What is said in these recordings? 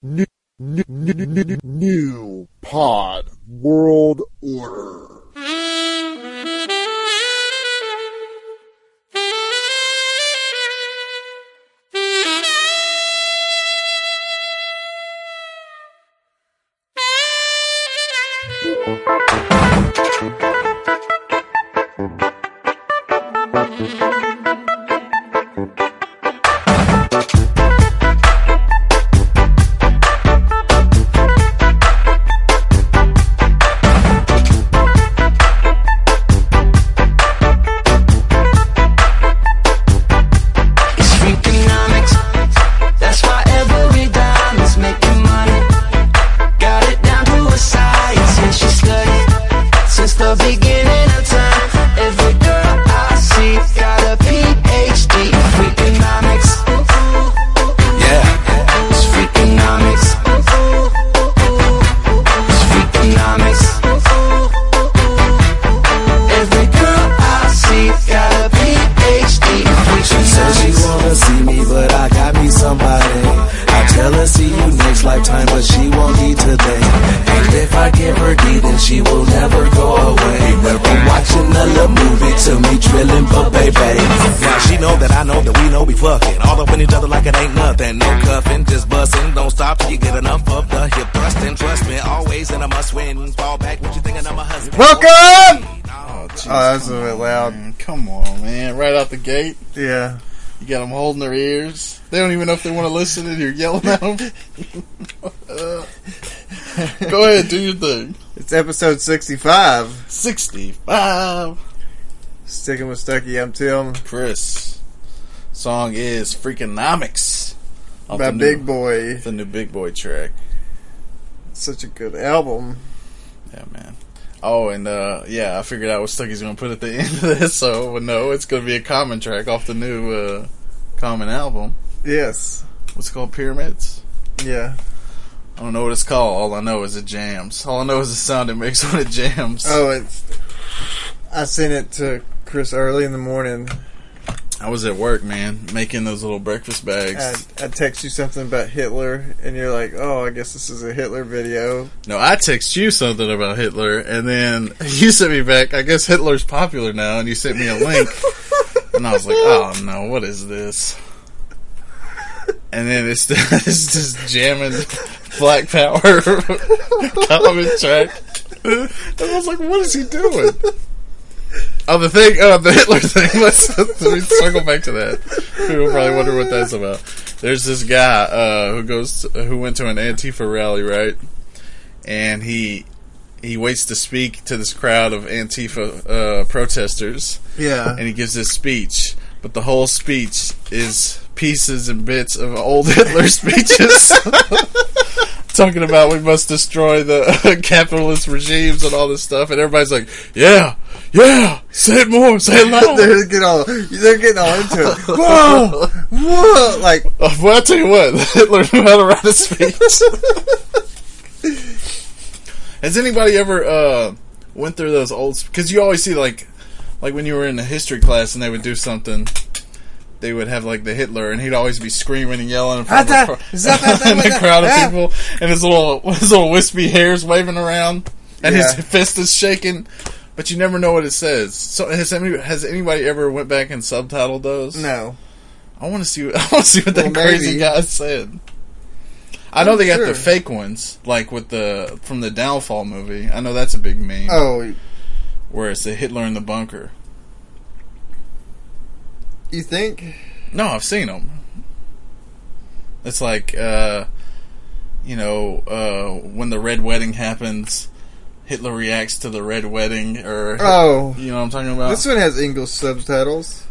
New, pod world order. To listen and you're yelling at them. Go ahead, do your thing. It's episode 65. 65. Sticking with Stuckey, I'm Tim. Chris. Song is Freakonomics. Off My the new- big boy. The new Big Boi track. Such a good album. Yeah, man. Oh, and uh, yeah, I figured out what Stuckey's going to put at the end of this. So, no, it's going to be a common track off the new uh, Common album. Yes. What's it called? Pyramids? Yeah. I don't know what it's called. All I know is it jams. All I know is the sound it makes when it jams. Oh, it's. I sent it to Chris early in the morning. I was at work, man, making those little breakfast I, bags. I text you something about Hitler, and you're like, oh, I guess this is a Hitler video. No, I text you something about Hitler, and then you sent me back. I guess Hitler's popular now, and you sent me a link, and I was like, "Oh no, what is this?" And then it's it's just jamming Black Power Common track. And I was like, "What is he doing?" Oh, the thing, oh, the Hitler thing. Let's let me circle back to that. People probably wonder what that's about. There's this guy uh, who goes, who went to an Antifa rally, right? And he he waits to speak to this crowd of Antifa uh, protesters, Yeah. and he gives this speech. But the whole speech is pieces and bits of old Hitler speeches. Talking about we must destroy the capitalist regimes and all this stuff, and everybody's like, "Yeah, yeah, say it more, say it louder." they're getting all they're getting all into it. Whoa, whoa! Like Uh, well, I tell you what, Hitler knew how to write a speech. Has anybody ever uh, went through those old? Because you always see like, like when you were in a history class and they would do something, they would have like the Hitler, and he'd always be screaming and yelling in front of a, cr- in a crowd of people, and his little his little wispy hairs waving around, and Yeah. his fist is shaking. But you never know what it says. So has any, has anybody ever went back and subtitled those? no, I want to see. I want to see what that Well, crazy maybe. guy said. I know they got Sure. the fake ones, like with the from the Downfall movie. I know that's a big meme. oh, Where it's the Hitler in the bunker. You think? No, I've seen them. It's like, uh, you know, uh, when the Red Wedding happens, Hitler reacts to the Red Wedding, or Oh, you know what I'm talking about? this one has English subtitles.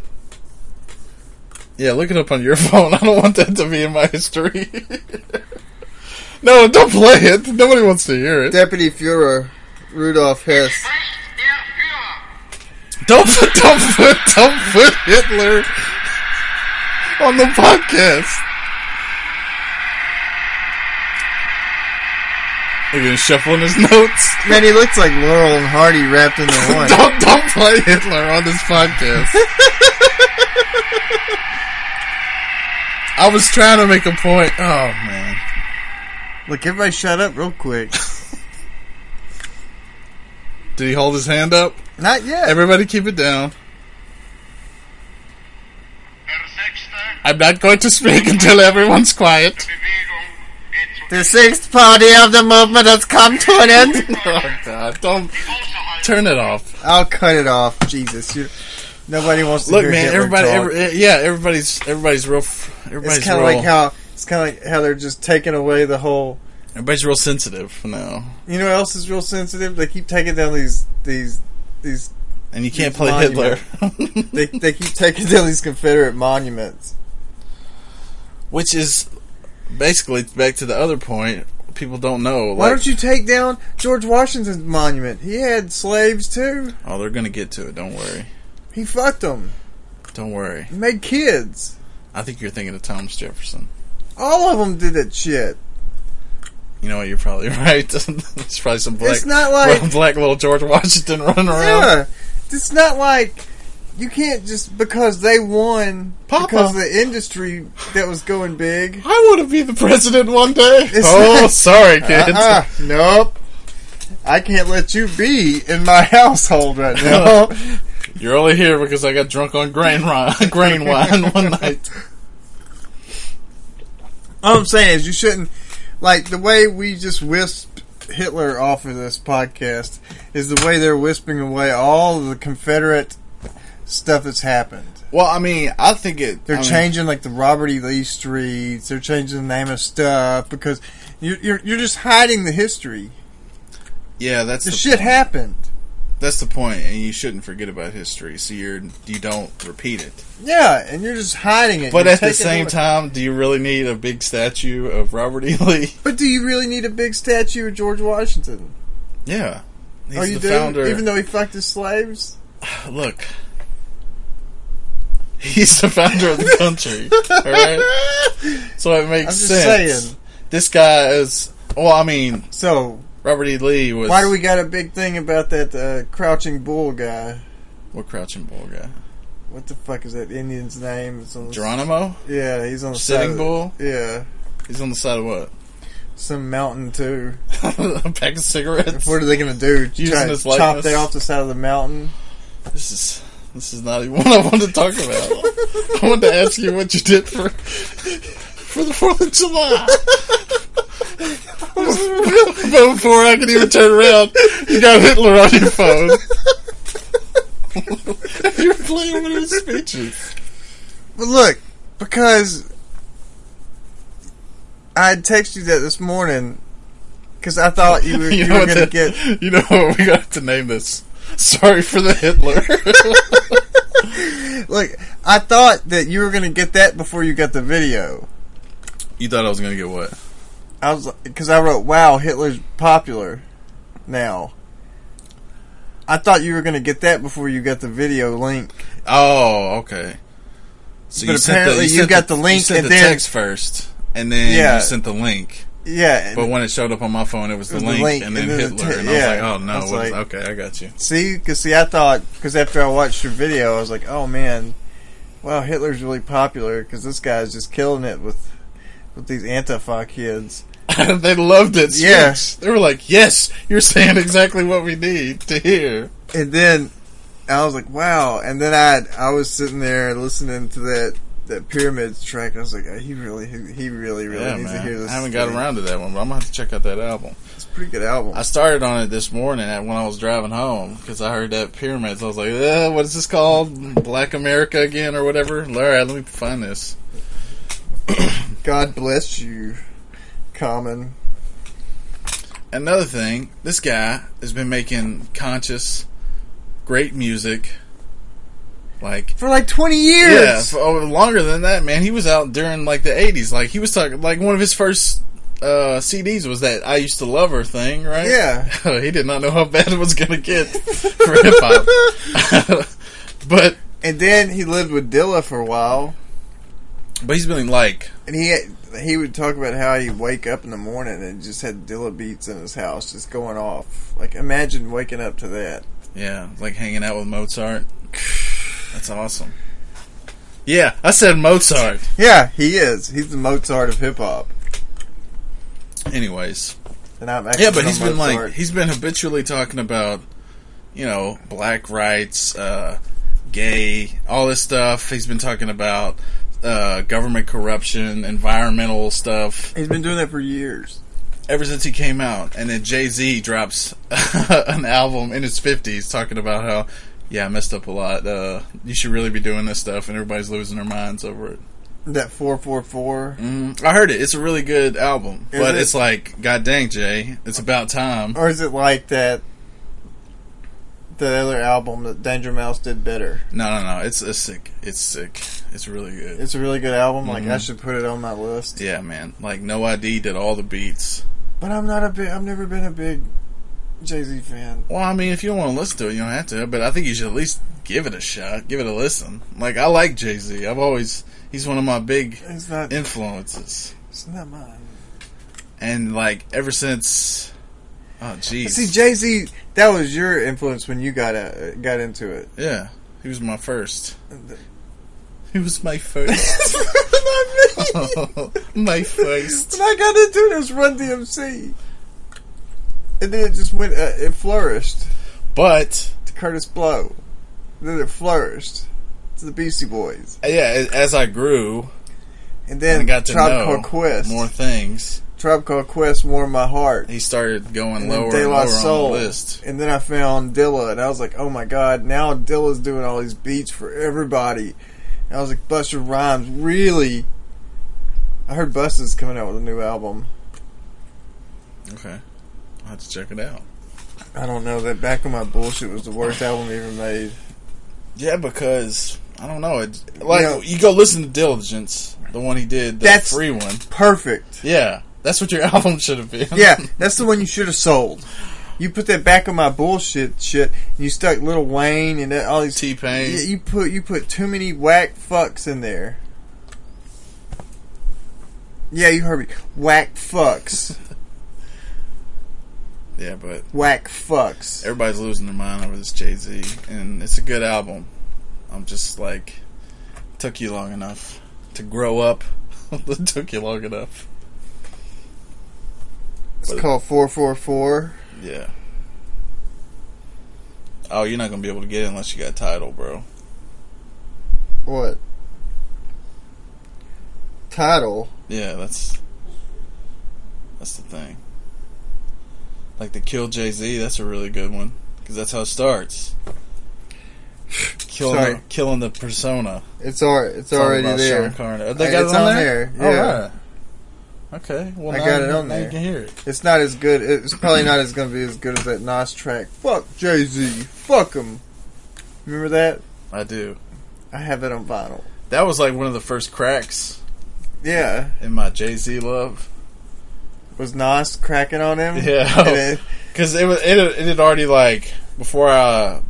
Yeah, look it up on your phone. I don't want that to be in my history. no, don't play it. Nobody wants to hear it. Deputy Führer Rudolf Hess. Don't put, don't put, don't put Hitler on the podcast. At him shuffling his notes. Man, he looks like Laurel and Hardy wrapped into one. Don't don't play Hitler on this podcast. I was trying to make a point. Oh man. Look, everybody shut up real quick. Did he hold his hand up? Not yet. Everybody keep it down. I'm not going to speak until everyone's quiet. the sixth party of the movement has come to an end. Oh God! Don't turn it off. I'll cut it off. Jesus, you, nobody wants to Look, hear man. Hitler Everybody, talk. every, yeah. Everybody's everybody's real. f- Everybody's it's kind real. of like how it's kind of like how they're just taking away the whole. everybody's real sensitive now, You know what else is real sensitive? They keep taking down these these these. and you can't play monument. Hitler. They they keep taking down these Confederate monuments. Which is basically back to the other point. People don't know. Why like- don't you take down George Washington's monument? He had slaves too. Oh, they're gonna get to it. Don't worry. He fucked them. Don't worry. He made kids. I think you're thinking of Thomas Jefferson. All of them did that shit. You know what? You're probably right. There's probably some black, It's not like- black little George Washington running around. Yeah, it's not like you can't just because they won Papa. because the industry that was going big. I want to be the president one day. It's oh, not- sorry, kids. Uh-uh, nope. I can't let you be in my household right now. You're only here because I got drunk on grain wine, grain wine one night. All I'm saying is you shouldn't like the way we just wisp Hitler off of this podcast is the way they're whispering away all the Confederate stuff that's happened. Well, I mean, I think it. They're I mean, changing like the Robert E. Lee streets. They're changing the name of stuff because you're you're, you're just hiding the history. Yeah, that's The the shit point. happened. That's the point, and you shouldn't forget about history, so you're you don't repeat it. Yeah, and you're just hiding it. But You're at the same away- time, do you really need a big statue of Robert E. Lee? but do you really need a big statue of George Washington? Yeah, he's oh, you the founder. Even though he fucked his slaves. Look, he's the founder of the country. all right, so it makes I'm just sense. saying. This guy is. Well, I mean, So Robert E. Lee was. why do we got a big thing about that uh, crouching bull guy? What crouching bull guy? What the fuck is that Indian's name? It's on Geronimo? Yeah, he's on the Sitting side of- bull? Yeah, He's on the side of what? some mountain too. a pack of cigarettes. What are they gonna do? Using Try chop that off the side of the mountain? This is this is not even what I wanted to talk about. I wanted to ask you what you did for for the Fourth of July. but before I could even turn around, you got Hitler on your phone. You're playing one of his speeches. But look, because I had texted you that this morning because I thought you were, you know were going to get. You know what we got to name this? Sorry for the Hitler. Look, I thought that you were going to get that before you got the video. You thought I was gonna get what? I was because I wrote, "Wow, Hitler's popular now." I thought you were going to get that before you got the video link. Oh, okay. So But sent apparently you sent got the link you sent and the then- text first, and then Yeah. you sent the link. Yeah, But when it showed up on my phone, it was the, was the link, link, and then and then the Hitler, te- and I was yeah. like, "Oh no!" Was what is- like- okay, I got you. See, because see, I thought because after I watched your video, I was like, "Oh man, wow, Hitler's really popular because this guy's just killing it with with these Antifa kids." they loved it. so Yeah. they were like, "Yes, you're saying exactly what we need to hear." And then I was like, "Wow!" And then I I was sitting there listening to that that pyramids track. I was like, oh, "He really, he, really, really yeah, needs to hear this." I haven't got thing. around to that one, but I'm gonna have to check out that album. It's a pretty good album. I started on it this morning when I was driving home because I heard that pyramids. I was like, uh, "What is this called? Black America again, or whatever?" All right, let me find this. God bless you, Common. Another thing, this guy has been making conscious, great music. Like, For like twenty yeah, years. for, oh, longer than that, man. He was out during like the '80s. Like, he was talking. Like, one of his first uh, CDs was that "I Used to Love Her" thing, right? Yeah. he did not know how bad it was gonna get for hip hop. but And then he lived with Dilla for a while. But he's been like, And he he would talk about how he'd wake up in the morning and just had Dilla beats in his house just going off. Like imagine waking up to that. yeah, like hanging out with Mozart. That's awesome. Yeah, I said Mozart. Yeah, he is. He's the Mozart of hip hop. Anyways, And I'm actually yeah, but he's been like he's been habitually talking about, you know, black rights, uh, gay, all this stuff. He's been talking about uh, government corruption, environmental stuff he's been doing that for years. ever since he came out. And then Jay Z drops an album in his fifties talking about how, yeah, I messed up a lot. Uh, you should really be doing this stuff, and everybody's losing their minds over it. That four four four. Mm, I heard it. It's a really good album, Is but it? it's like, god dang, Jay, it's about time. Or is it like that? The other album that Danger Mouse did better. No, no, no. It's it's sick. It's sick. It's really good. It's a really good album. Like mm-hmm. I should put it on my list. yeah, man. Like No ID did all the beats. But I'm not a big. I've never been a big Jay Z fan. Well, I mean, if you don't want to listen to it, you don't have to. But I think you should at least give it a shot. Give it a listen. Like I like Jay Z. I've always he's one of my big not. influences. It's not mine. And like ever since, oh jeez, See, Jay Z. That was your influence when you got uh, got into it. yeah, he was my first. He was my first. my first. When I got into was Run DMC, and then it just went. Uh, it flourished But to Kurtis Blow. Then it flourished to the Beastie Boys, yeah, as I grew and and then got to Tribe know Quest. more things, Tribe Called Quest warmed my heart. he started going And lower De and lower Soul. on the list. And then I found Dilla, and I was like, oh my god, now Dilla's doing all these beats for everybody. And I was like, Busta Rhymes, really? I heard Busta's coming out with a new album. Okay, I'll have to check it out. I don't know, that Back on My Bullshit was the worst album ever made. Yeah, because I don't know. It, like You know- you go listen to Dillagence, the one he did, the That's- free one. Perfect. Yeah, that's what your album should have been. Yeah, that's the one you should have sold. You put that Back on My Bullshit shit, and you stuck Lil Wayne and that, all these T Pain. Yeah, you put you put too many whack fucks in there. Yeah, you heard me. Whack fucks. yeah, but whack fucks. everybody's losing their mind over this Jay Z, and it's a good album. I'm just like, took you long enough to grow up. it took you long enough. It's But- called 444. Yeah. Oh, you're not gonna be able to get it unless you got Tidal, bro. What? Tidal. Yeah, that's that's the thing. Like the Kill Jay Z, that's a really good one because that's how it starts. Killing Sorry. the, killing the persona. It's al- it's It's already there. Sean Carter. They Uh, got it's it on, on there. there, yeah. All right. Okay. Well, I got it on there. You can hear it. It's not as good. It's probably not as going to be as good as that Nas track. Fuck Jay Z. Fuck him. Remember that? I do. I have that on vinyl. That was like one of the first cracks Yeah. in my Jay Z love. Was Nas cracking on him? Yeah. Because it was it, it had already like before I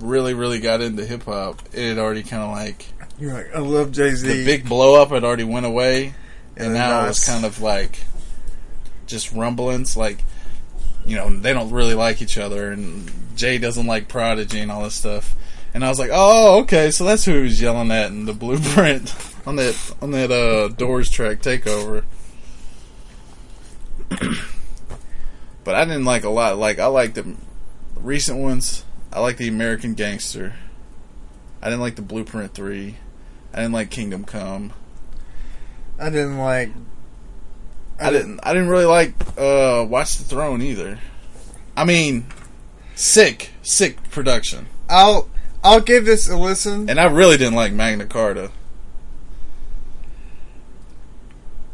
really really got into hip hop, it had already kind of like you're like, I love Jay Z. the big blow up had already went away, and, then now it Nas- was kind of like just rumblings. Like you know they don't really like each other, and Jay doesn't like Prodigy and all this stuff. And I was like, oh okay, so that's who he was yelling at in the blueprint on that on that uh, Doors track takeover. but I didn't like a lot. Like I like the recent ones. I like the American Gangster. I didn't like the Blueprint Three. I didn't like Kingdom Come. I didn't like. I didn't. I didn't really like uh, Watch the Throne either. I mean, sick, sick production, I'll I'll give this a listen. and I really didn't like Magna Carta.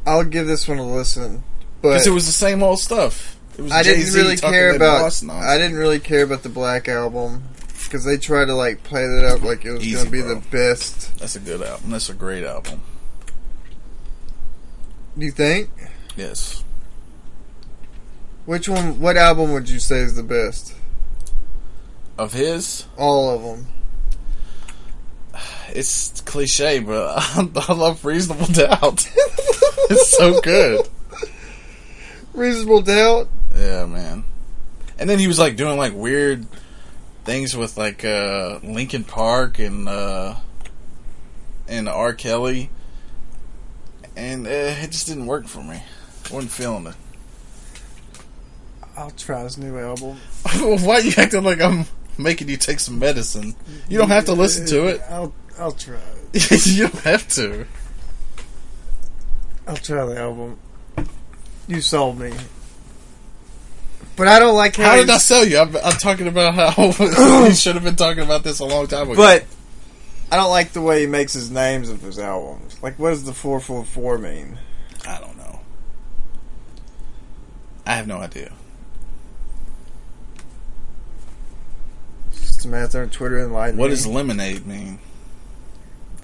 I'll give this one a listen. But because it was the same old stuff. It was I didn't really care about. I didn't really care about the Black album because they tried to like play that up like it was going to be bro. the best. That's a good album. That's a great album. Do you think? Yes. Which one? What album would you say is the best? Of his, All of them. it's cliche, but I love Reasonable Doubt. it's so good. Reasonable Doubt. Yeah, man. And then he was like doing like weird things with like uh Linkin Park and uh and R. Kelly. And uh, it just didn't work for me. I wasn't feeling it. I'll try his new album. Why you acting like I'm making you take some medicine? You don't have to listen to it. I'll I'll try. you don't have to. I'll try the album. You sold me. But I don't like how, How did I sell you? I'm, I'm talking about how you should have been talking about this a long time ago. But I don't like the way he makes his names of his albums. Like, what does the four four four mean? I don't know. I have no idea. Just a man there on Twitter and to What does lemonade mean?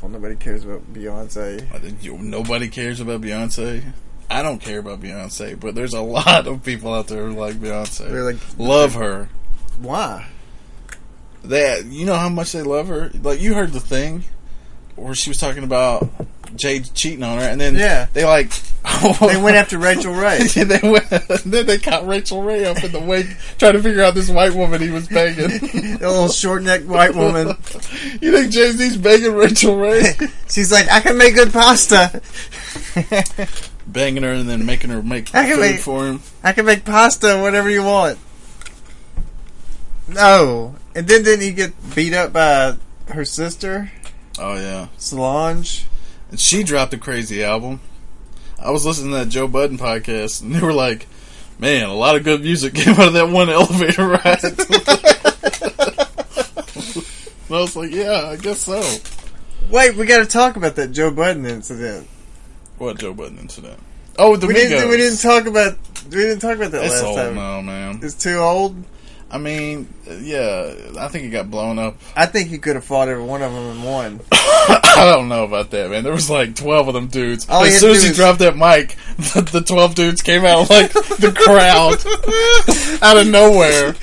Well, nobody cares about Beyonce. I think you- Nobody cares about Beyonce. I don't care about Beyonce, but there's a lot of people out there who like Beyonce. They're like, love her. why? They, you know how much they love her. Like you heard the thing where she was talking about Jade cheating on her, and then Yeah. they like They went after Rachael Ray. Yeah, they went, then they caught Rachael Ray up in the wake, trying to figure out this white woman he was banging. the little short necked white woman. you think Jay Z's banging Rachael Ray? She's like, I can make good pasta. banging her and then making her make I can food make- for him. I can make pasta, whatever you want. No. And then didn't he get beat up by her sister, Oh yeah, Solange? and she dropped a crazy album. I was listening to that Joe Budden podcast, and they were like, "Man, a lot of good music came out of that one elevator ride." and I was like, "Yeah, I guess so." Wait, we got to talk about that Joe Budden incident. What Joe Budden incident? Oh, the We Migos. didn't, we didn't talk about we didn't talk about that It's last old time. now, man. It's too old. I mean, yeah, I think he got blown up. I think he could have fought every one of them and won. I don't know about that, man. There was like twelve of them dudes. All as soon as he is- dropped that mic, the, the twelve dudes came out like the crowd out of nowhere,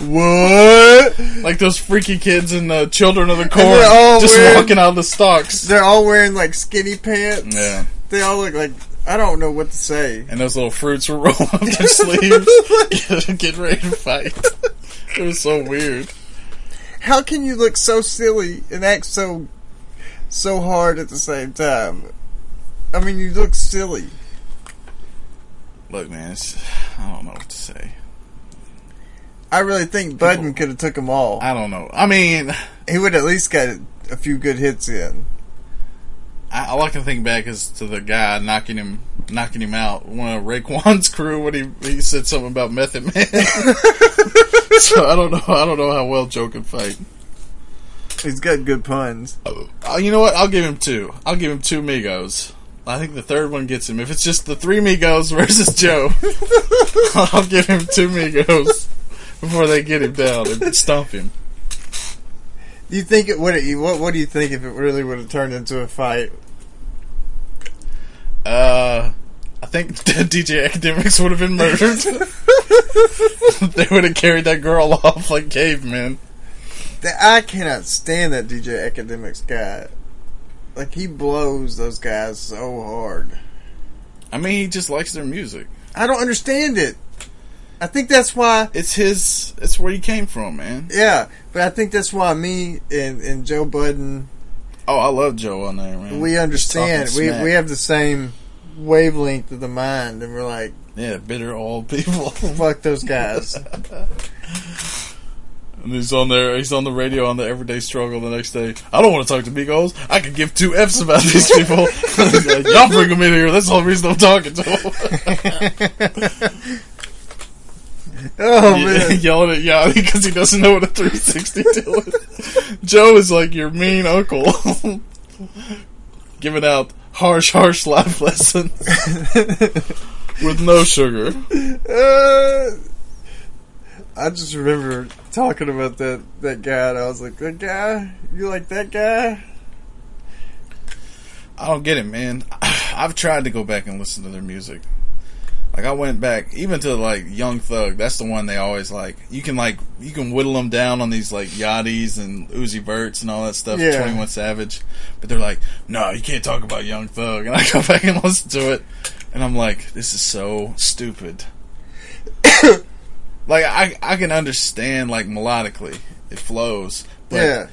What? like those freaky kids in the Children of the Corn, just wearing- walking out of the stalks. They're all wearing like skinny pants. Yeah, They all look like I don't know what to say. and those little fruits were rolling up their sleeves, getting, ready to fight. It was so weird. How can you look so silly and act so so hard at the same time? I mean, you look silly. Look, man, it's, I don't know what to say. I really think Budden could have took them all. I don't know. I mean, He would at least got a few good hits in. I, all I can think back is to the guy knocking him, knocking him out. One of Raekwon's crew when he he said something about Method Man. so I don't know. I don't know how well Joe can fight. He's got good puns. Uh, you know what? I'll give him two. I'll give him two Migos. I think the third one gets him. If it's just the three Migos versus Joe, I'll give him two Migos before they get him down and stomp him. Do you think it would? What What do you think if it really would have turned into a fight? Uh, I think DJ Akademiks would have been murdered. they would have carried that girl off like cavemen. I cannot stand that DJ Akademiks guy. Like he blows those guys so hard. I mean, he just likes their music. I don't understand it. I think that's why. It's his. It's where he came from, man. Yeah, but I think that's why me and, and Joe Budden Oh, I love Joe on there, man. we understand. We smack. we have the same wavelength of the mind, and we're like, yeah, bitter old people. fuck those guys. and he's on there. He's on the radio on the Everyday Struggle the next day. I don't want to talk to Migos. I could give two f's about these people. Y'all bring them in here. That's the whole reason I'm talking to them. Oh man, yelling at Yanni because he doesn't know what a 360 deal is. Joe is like your mean uncle, giving out harsh, harsh life lessons with no sugar. Uh, I just remember talking about that that guy, and I was like, that guy, you like that guy? I don't get it, man. I've tried to go back and listen to their music. Like I went back even to like Young Thug. That's the one they always like. You can like you can whittle them down on these like Yachty's and Uzi Verts and all that stuff. Yeah. Twenty One Savage, but they're like, no, you can't talk about Young Thug. And I go back and listen to it, and I'm like, this is so stupid. like I I can understand like melodically it flows, but yeah,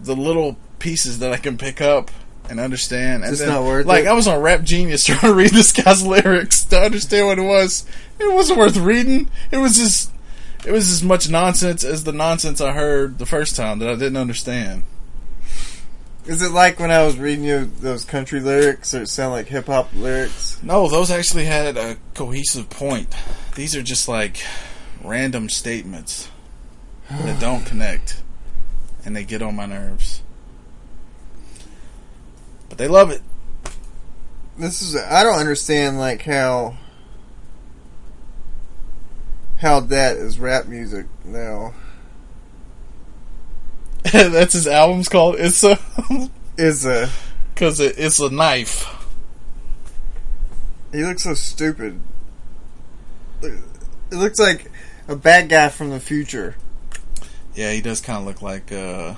the little pieces that I can pick up and understand. And It's then, not worth like it? I was on Rap Genius trying to read this guy's lyrics to understand what it was. It wasn't worth reading. It was just it was as much nonsense as the nonsense I heard the first time that I didn't understand. Is it like when I was reading you those country lyrics, or it sound like hip hop lyrics? No, those actually had a cohesive point. These are just like random statements that don't connect and they get on my nerves. They love it. This is I don't understand like how how that is rap music now. That's his album's called It's a Is a cuz it, it's a knife. he looks so stupid. It looks like a bad guy from the future. Yeah, he does kind of look like uh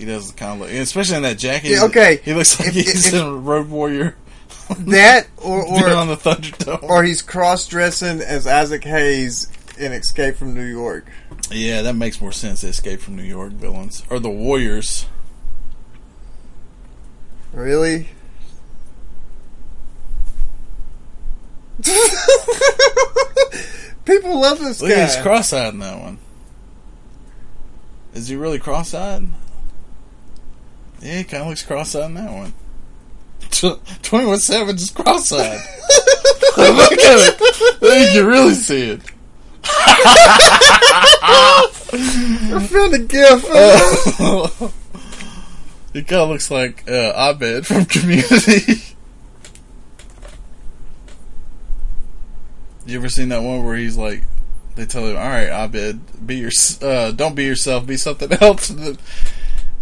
he does kind of look, especially in that jacket. Yeah, okay. he looks like If- he's if- in Road Warrior That or or, on the Thunderdome. or he's cross dressing as Isaac Hayes in Escape from New York. Yeah, that makes more sense. Escape from New York villains or the Warriors. Really? People love this Look, he's cross-eyed in that one. Is he really cross-eyed? Yeah, he kind of looks cross-eyed in that one. Twenty-one Savage is cross-eyed. Look at it. You can really see it. I found a gif. It kind of looks like uh, Abed from Community. you ever seen that one where he's like, they tell him, "All right, Abed, be your, uh, don't be yourself, be something else."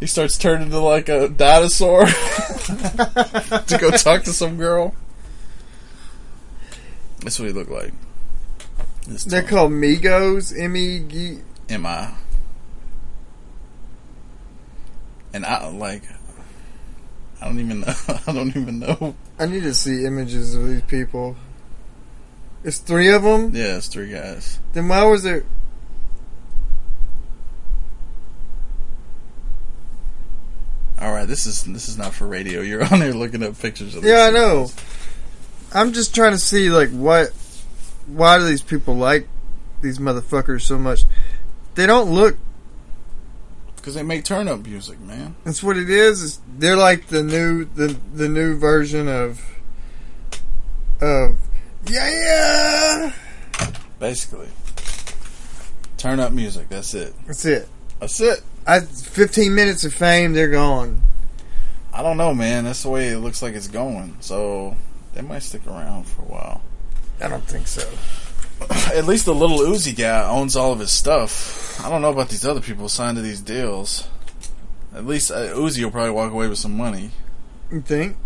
He starts turning into like a dinosaur to go talk to some girl. That's what he looked like. This They're time. called Migos. M E G. am And I like, I don't even know. I don't even know. I need to see images of these people. It's three of them. Yeah, it's three guys. Then why was there? All right, this is this is not for radio. You're on here looking up pictures of. Yeah, I know. people. I'm just trying to see like what. Why do these people like these motherfuckers so much? They don't look. Because they make turn up music, man. That's what it is. is they're like the new the the new version of of yeah. Basically, turn up music. That's it. That's it. That's it. I 15 minutes of fame, they're gone. I don't know, man. That's the way it looks like it's going. So they might stick around for a while. I don't think so. At least the little Uzi guy owns all of his stuff. I don't know about these other people signed to these deals. At least uh, Uzi will probably walk away with some money. You think?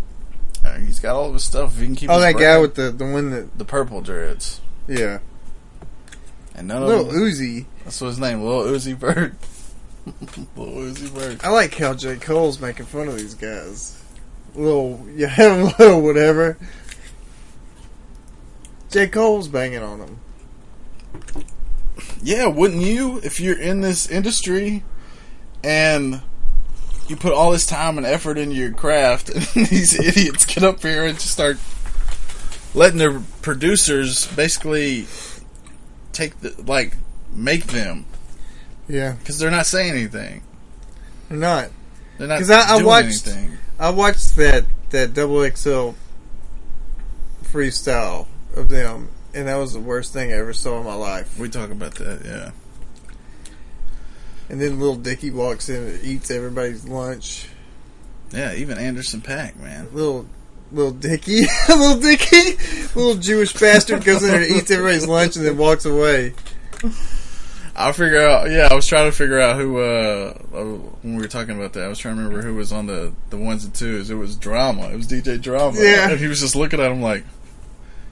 Uh, he's got all of his stuff. If he can keep. Oh, that guy with the the one that the purple dreads, yeah, and none little of them. Uzi. That's what his name, Little Uzi Vert. Little Uzi Vert. I like how J Cole's making fun of these guys. Little yeah, little whatever. J Cole's banging on them. Yeah, wouldn't you if you're in this industry and you put all this time and effort into your craft and these idiots get up here and just start letting their producers basically take the like make them Yeah, because they're not saying anything. they're not. They're not 'Cause I- I watched- anything. I watched that that double XL freestyle of them, and that was the worst thing I ever saw in my life. We talk about that, yeah. And then little Dicky walks in and eats everybody's lunch. Yeah, even Anderson .Paak, man. Little little Dicky, little Dicky, little Jewish bastard goes in there and eats everybody's lunch and then walks away. I'll figure out. Yeah, I was trying to figure out who. uh When we were talking about that, I was trying to remember who was on the the ones and twos. It was Drama. It was DJ Drama. Yeah. and he was just looking at him like,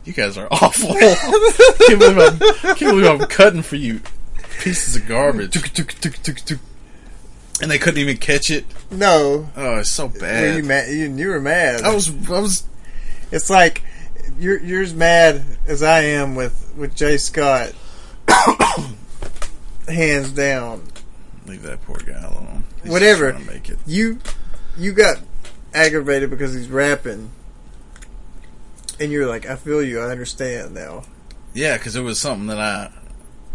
"You guys are awful. can't, believe I'm, can't believe I'm cutting for you, pieces of garbage." And they couldn't even catch it. No, Oh, it's so bad. you mad? You, you were mad. I was. I was. It's like you're you're as mad as I am with with Jay Scott. hands down. Leave that poor guy alone. He's Whatever. make it. You you got aggravated because he's rapping, and you're like, "I feel you. I understand now." Yeah, because it was something that I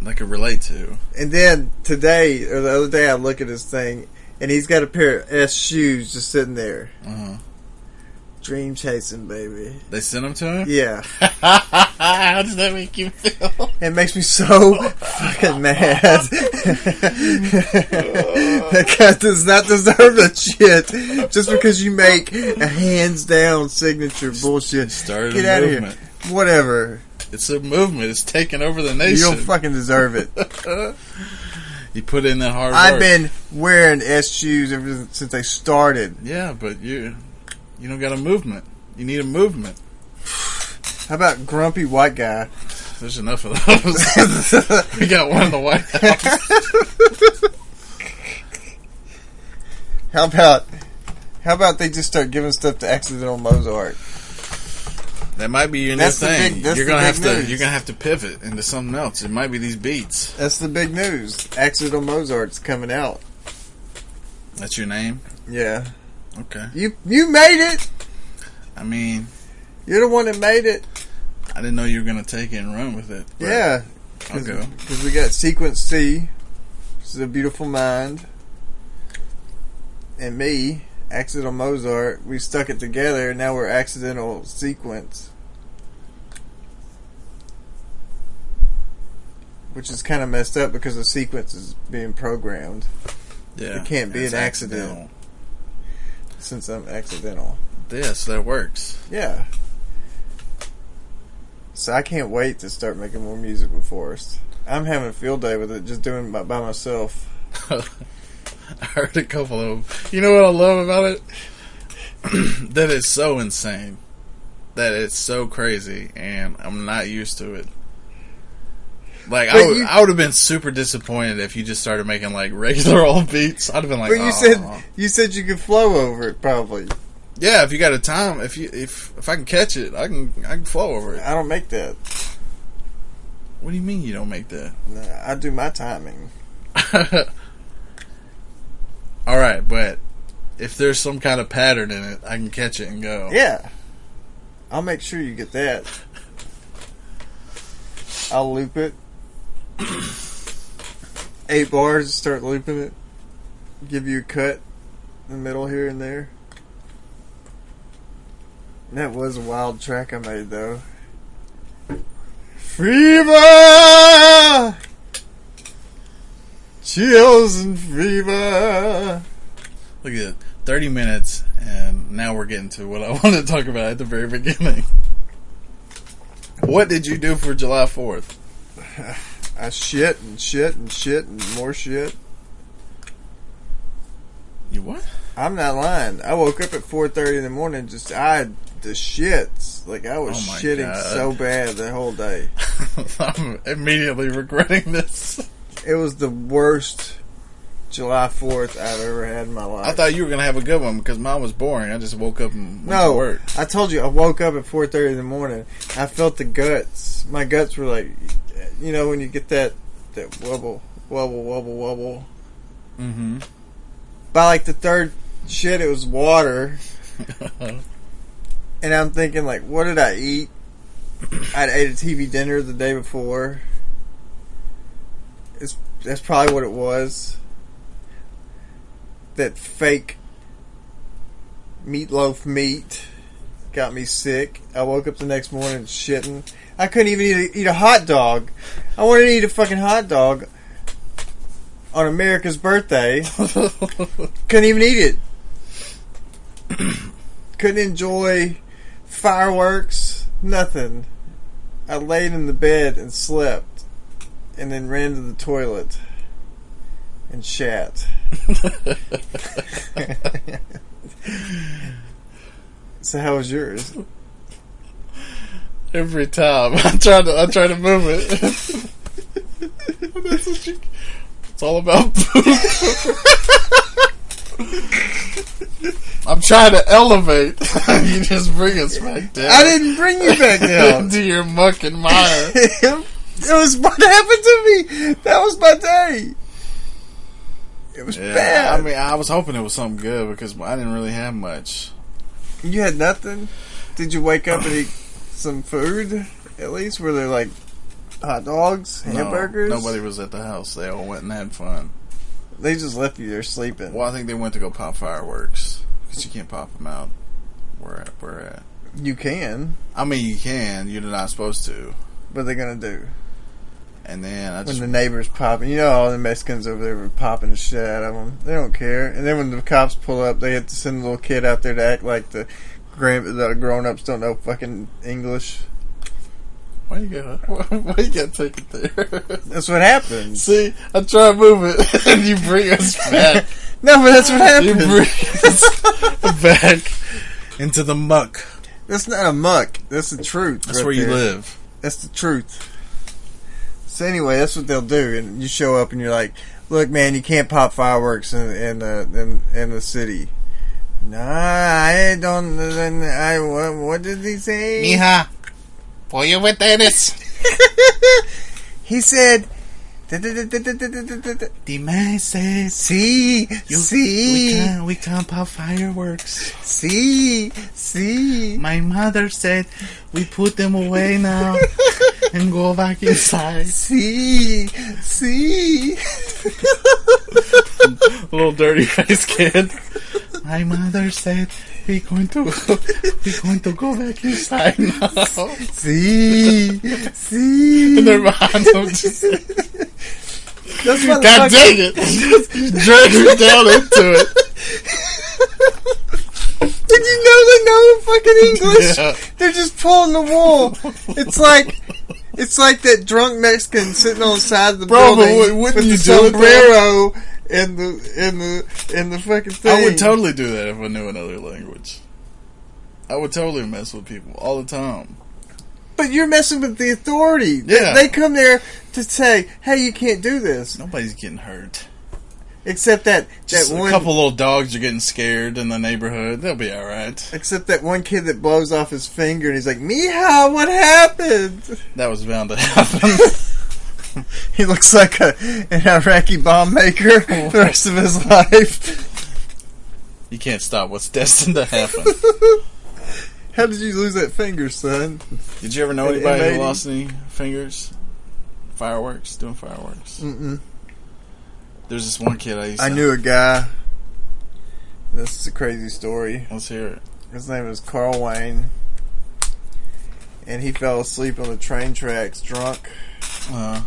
I could relate to. And then today or the other day, I look at his thing, and he's got a pair of S shoes just sitting there, Uh-huh. Dream chasing, baby. They sent them to him. Yeah, How does that make you feel? it makes me so fucking mad. that guy does not deserve that shit just because you make a hands down signature bullshit. Started Get a out of here. movement. Whatever. It's a movement. It's taking over the nation. You don't fucking deserve it. You put in that hard work. I've been wearing S shoes ever since they started. Yeah, but you you don't got a movement. You need a movement. How about grumpy white guy? There's enough of those. we got one in the White House. How about how about they just start giving stuff to accidental Mozart? That might be your That's new thing. big- you're gonna have big to news. you're gonna have to pivot into something else. It might be these beats. That's the big news. Accidental Mozart's coming out. That's your name. Yeah. Okay. You you made it. I mean, You're the one that made it. I didn't know you were gonna take it and run with it. Yeah. I'll go. Because we got Sequence C, which is a beautiful mind, and me, Accidental Mozart. We stuck it together, and now we're Accidental Sequence. Which is kind of messed up because the sequence is being programmed Yeah, It can't be an accident. Since I'm accidental. So that works. Yeah. So I can't wait to start making more music with Forrest. I'm having a field day with it, just doing it by, by myself. I heard a couple of them. You know what I love about it? that it's so insane. That it's so crazy, and I'm not used to it. Like I But would, you- I would have been super disappointed if you just started making like regular old beats. I'd have been like, but you "Aw." said you said you could flow over it, probably. yeah, if you got a time, if you if if I can catch it, I can I can flow over it. I don't make that. What do you mean you don't make that? Nah, I do my timing. All right, but if there's some kind of pattern in it, I can catch it and go. Yeah. I'll make sure you get that. I'll loop it. Eight bars, start looping it. Give you a cut in the middle here and there. That was a wild track I made though. Fever! Chills and fever! Look at it. 30 minutes, and now we're getting to what I wanted to talk about at the very beginning. What did you do for July 4th? I shit and shit and shit and more shit. You what? I'm not lying. I woke up at 4:30 in the morning. Just I had the shits. Like I was Oh shitting God. so bad the whole day. I'm immediately regretting this. It was the worst July 4th I've ever had in my life. I thought you were going to have a good one because mine was boring. I just woke up and went no, to work. I told you I woke up at 4:30 in the morning. I felt the guts. My guts were like, you know, when you get that that wobble, wobble, wobble, wobble. Mm-hmm. By like the third shit, it was water. And I'm thinking, like, what did I eat? I'd ate a TV dinner the day before. It's, that's probably what it was. That fake meatloaf meat got me sick. I woke up the next morning shitting. I couldn't even eat a, eat a hot dog. I wanted to eat a fucking hot dog on America's birthday. Couldn't even eat it. Couldn't enjoy fireworks. Nothing. I laid in the bed and slept, and then ran to the toilet and shat. so how was yours? Every time I try to, I try to move it. That's what you, it's all about poop. I'm trying to elevate. you just bring us back down. I didn't bring you back down. to your muck and mire. it was what happened to me. That was my day. It was Yeah, bad. I mean, I was hoping it was something good because I didn't really have much. you had nothing. Did you wake up and eat some food at least? Were there like hot dogs, No, hamburgers? nobody was at the house. They all went and had fun. They just left you there sleeping. Well, I think they went to go pop fireworks because you can't pop them out where at, where at. You can. I mean, you can. You're not supposed to. What are they gonna do And then I when the neighbors popping? You know, all the Mexicans over there were popping the shit out of them. They don't care. And then when the cops pull up, they have to send a little kid out there to act like the grand the grown ups don't know fucking English. why you gotta why you gotta take it there? That's what happens. See, I try to move it, and you bring us back. No, but that's what happens. you bring us back into the muck. That's not a muck. That's the truth. That's right where you there. live. That's the truth. So anyway, that's what they'll do, and you show up and you're like, "Look, man, you can't pop fireworks in in the in, in the city." Nah, I don't. I what, what did he say? Mija, pollo veteres. He said, Dime says "See, we see, can't we can't pop fireworks. see, see." My mother said we put them away now and go back inside. See, see. Little dirty face kid. My mother said we going to we going to go back inside now. See, see. And they're behind them. That's God dang it! Drag her down into it. Did you know they know fucking English? Yeah. They're just pulling the wool. It's like it's like that drunk Mexican sitting on the side of the Bro, building with you the do it, and the in the in the fucking thing. I would totally do that if I knew another language. I would totally mess with people all the time. But you're messing with the authority. They- Yeah. They, come there to say, "Hey, you can't do this." Nobody's getting hurt. Except that Just that a one couple little dogs are getting scared in the neighborhood. They'll be all right. except that one kid that blows off his finger and he's like, "Mija, what happened?" That was bound to happen. He looks like a an Iraqi bomb maker the rest of his life. you can't stop what's destined to happen. How did you lose that finger, son? Did you ever know An anybody M80? who lost any fingers? Fireworks, doing fireworks. Mm-mm. There's this one kid I used. I knew a guy. This is a crazy story. Let's hear it. His name was Carl Wayne. And he fell asleep on the train tracks drunk Uh,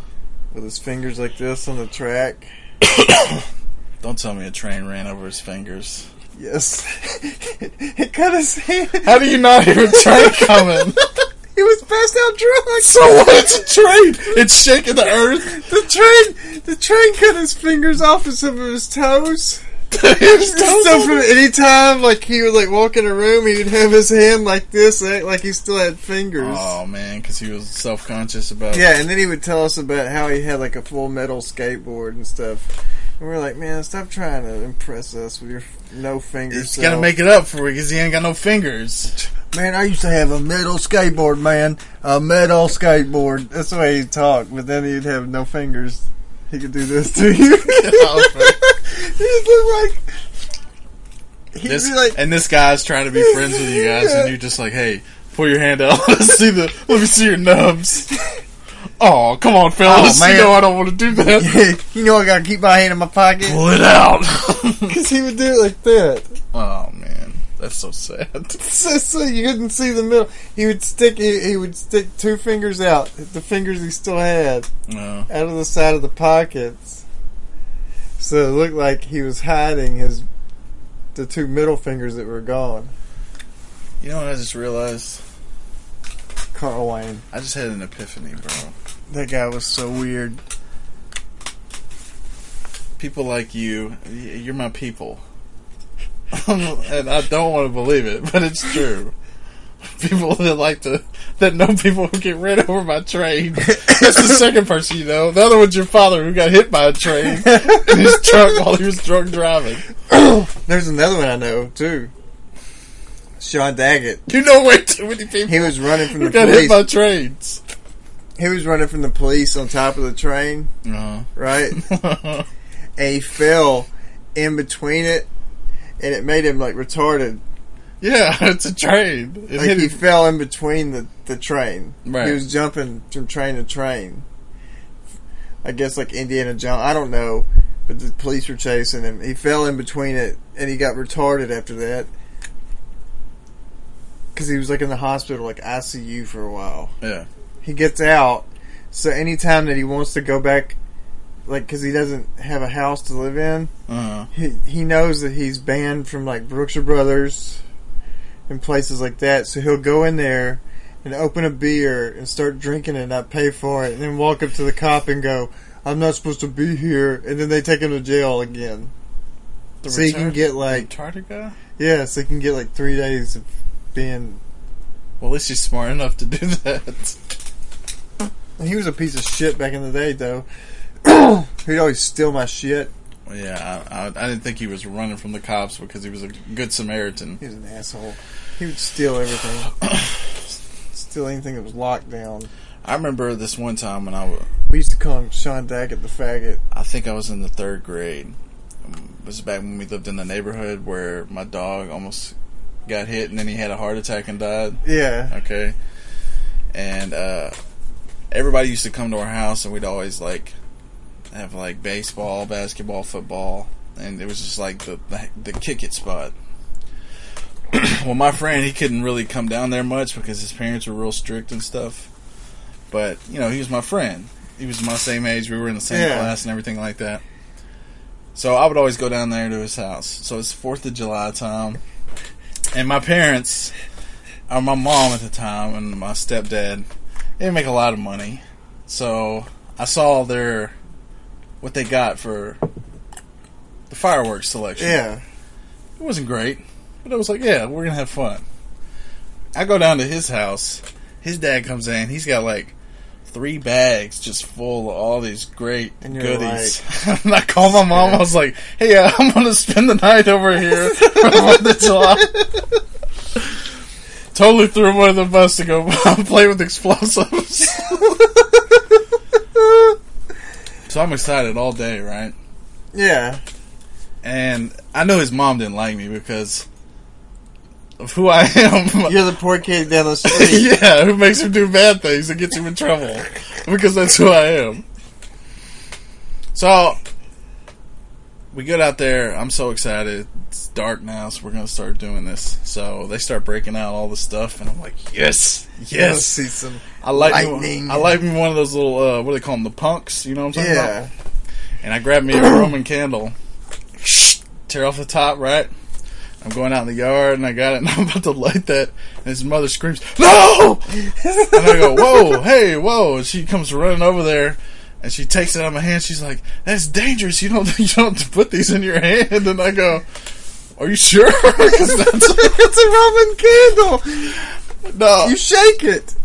with his fingers like this on the track. don't tell me a train ran over his fingers. Yes. it cut his hand. How do you not hear a train coming? he was passed out drunk. so what? It's a train. It's shaking the earth. The train, the train cut his fingers off of some of his toes. So from any time, like he would like walk in a room, he would have his hand like this, act like he still had fingers. Oh man, because he was self conscious about. Yeah, and then he would tell us about how he had like a full metal skateboard and stuff. And we're like, man, stop trying to impress us with your no fingers. He's got to make it up for it because he ain't got no fingers. Man, I used to have a metal skateboard, man. A metal skateboard. That's the way he talked, but then he'd have no fingers. He could do this to you. look like. He'd This, be like, and this guy's trying to be friends with you guys, and you're just like, "Hey, pull your hand out. Let's see the. Let me see your nubs." Oh, come on, fellas. Oh, man. You know I don't want to do that. you know, I gotta keep my hand in my pocket Pull it out. because he would do it like that. oh man, that's so sad. So, so you couldn't see the middle. He would stick. He, he would stick two fingers out, the fingers he still had, No. out of the side of the pockets. So it looked like he was hiding his the two middle fingers that were gone. You know what I just realized? Carl Wayne. I just had an epiphany, bro. That guy was so weird. People like you, you're my people. and I don't want to believe it, but it's true. People that like to, that know people who get ran over by train. That's the second person you know. The other one's your father who got hit by a train in his truck while he was drunk driving. There's another one I know too. Sean Daggett. You know way too many people He was running from the got hit by trains. He was running from the police on top of the train, Uh-huh. right? and he fell in between it, and it made him like retarded. Yeah, it's a train. It Like he him- fell in between the the train. Right. He was jumping from train to train. I guess like Indiana Jones. I don't know, but the police were chasing him. He fell in between it, and he got retarded after that. Because he was like in the hospital, like ICU for a while. yeah. he gets out. So anytime that he wants to go back, like because he doesn't have a house to live in, Uh-huh. he he knows that he's banned from like Brookshire Brothers and places like that. So he'll go in there and open a beer and start drinking it and not pay for it, and then walk up to the cop and go, "I'm not supposed to be here," and then they take him to jail again. The So you can get like guy. yeah, so you can get like three days of being. Well, at least he's smart enough to do that. He was a piece of shit back in the day, though. He'd always steal my shit. Yeah, I, I, I didn't think he was running from the cops because he was a good Samaritan. He was an asshole. He would steal everything. steal anything that was locked down. I remember this one time when I was, We used to call him Sean Daggett the faggot. I think I was in the third grade. Um, It was back when we lived in the neighborhood where my dog almost got hit and then he had a heart attack and died. Yeah. Okay. And uh, everybody used to come to our house, and we'd always like have like baseball, basketball, football, and it was just like the the, the kick it spot. well, my friend he couldn't really come down there much because his parents were real strict and stuff. But you know, he was my friend. He was my same age. We were in the same Yeah. class and everything like that. So I would always go down there to his house. So it's Fourth of July time, and my parents or my mom at the time and my stepdad they didn't make a lot of money. So I saw their what they got for the fireworks selection. Yeah. It wasn't great, but I was like, yeah, we're gonna have fun. I go down to his house. His dad comes in. He's got like three bags just full of all these great goodies. and I called my mom. I was like, "Hey, uh, I'm gonna spend the night over here for of July." totally threw him under the bus to go play with explosives. So I'm excited all day, right? Yeah. And I know his mom didn't like me because of who I am. You're the poor kid down the street. yeah, who makes him do bad things and gets him in trouble because that's who I am. So we get out there. I'm so excited. It's dark now, so we're gonna start doing this. So they start breaking out all the stuff, and I'm like, yes, yes. see some. I like lightning. Me, I like me one of those little uh, what do they call them? The punks. You know what I'm talking about? Yeah. and I grabbed me a Roman candle, Shh tear off the top, right? I'm going out in the yard and I got it and I'm about to light that and his mother screams, No! and I go, Whoa, hey, whoa. And she comes running over there and she takes it out of my hand. She's like, That's dangerous. You don't, you don't to put these in your hand. And I go, Are you sure? 'Cause that's, it's a Roman candle. no, You shake it.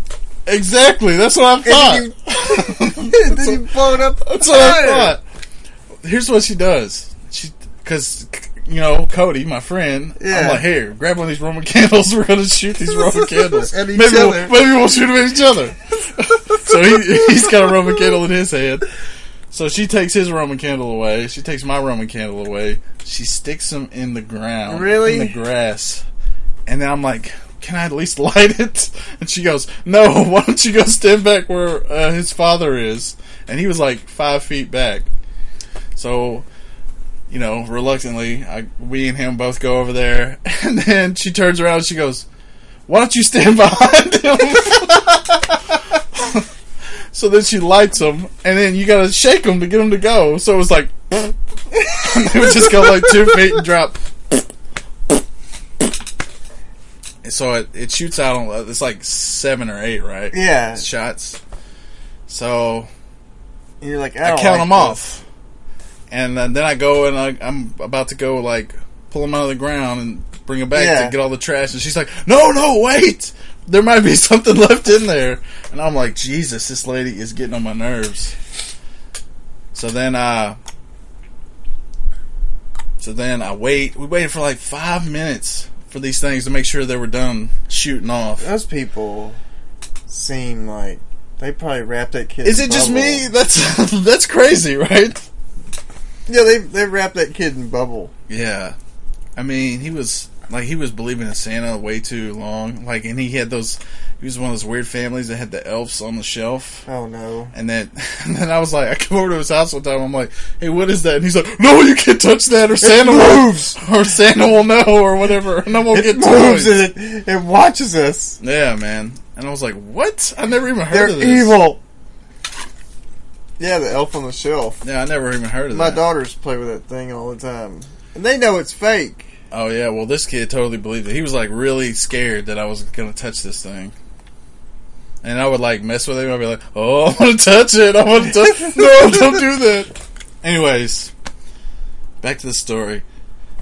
Exactly. That's what I thought. And then you, then you blow it up. That's what I thought. Here's what she does. She, because you know Cody, my friend. I'm like, here, grab one of these Roman candles. We're gonna shoot these Roman candles. Maybe we'll, maybe we'll shoot them at each other. so he, he's got a Roman candle in his hand. So she takes his Roman candle away. She takes my Roman candle away. She sticks them in the ground, Really? in the grass. And then I'm like, "Can I at least light it?" And she goes, "No. Why don't you go stand back where uh, his father is?" And he was like five feet back. So, you know, reluctantly, I, we and him both go over there, and then she turns around and she goes, "Why don't you stand behind him?" so then she lights him, and then you gotta shake him to get him to go. So it was like they would just go like two feet and drop. And so it, it shoots out on it's like seven or eight, right? Yeah. shots. So And you're like, I, don't count like them this. off, and uh, then I go and I, I'm about to go like pull them out of the ground and bring them back Yeah. to get all the trash, and she's like, "No, no, wait! There might be something left in there." And I'm like, "Jesus, this lady is getting on my nerves." So then, uh, so then I wait. We waited for like five minutes for these things to make sure they were done shooting off. Those people seem like they probably wrapped that kid. Is it just me? That's that's crazy, right? Yeah, they they wrapped that kid in bubble. Yeah. I mean, he was like he was believing in Santa way too long. Like, and he had those. He was one of those weird families that had the elves on the shelf. Oh no! And then, and then I was like, I come over to his house one time. I'm like, "Hey, what is that?" And he's like, "No, you can't touch that, or Santa moves! or Santa will know, or whatever, and I won't It get moves toys." and it, it watches us. Yeah, man. And I was like, "What? I never even heard They're of this." evil. Yeah, the elf on the shelf. Yeah, I never even heard of it. My that. daughters play with that thing all the time, and they know it's fake. Oh yeah, well this kid totally believed it. He was like really scared that I was gonna touch this thing. And I would like mess with him. I'd be like, "Oh, I want to touch it. I want to touch. No, don't do that." Anyways, back to the story.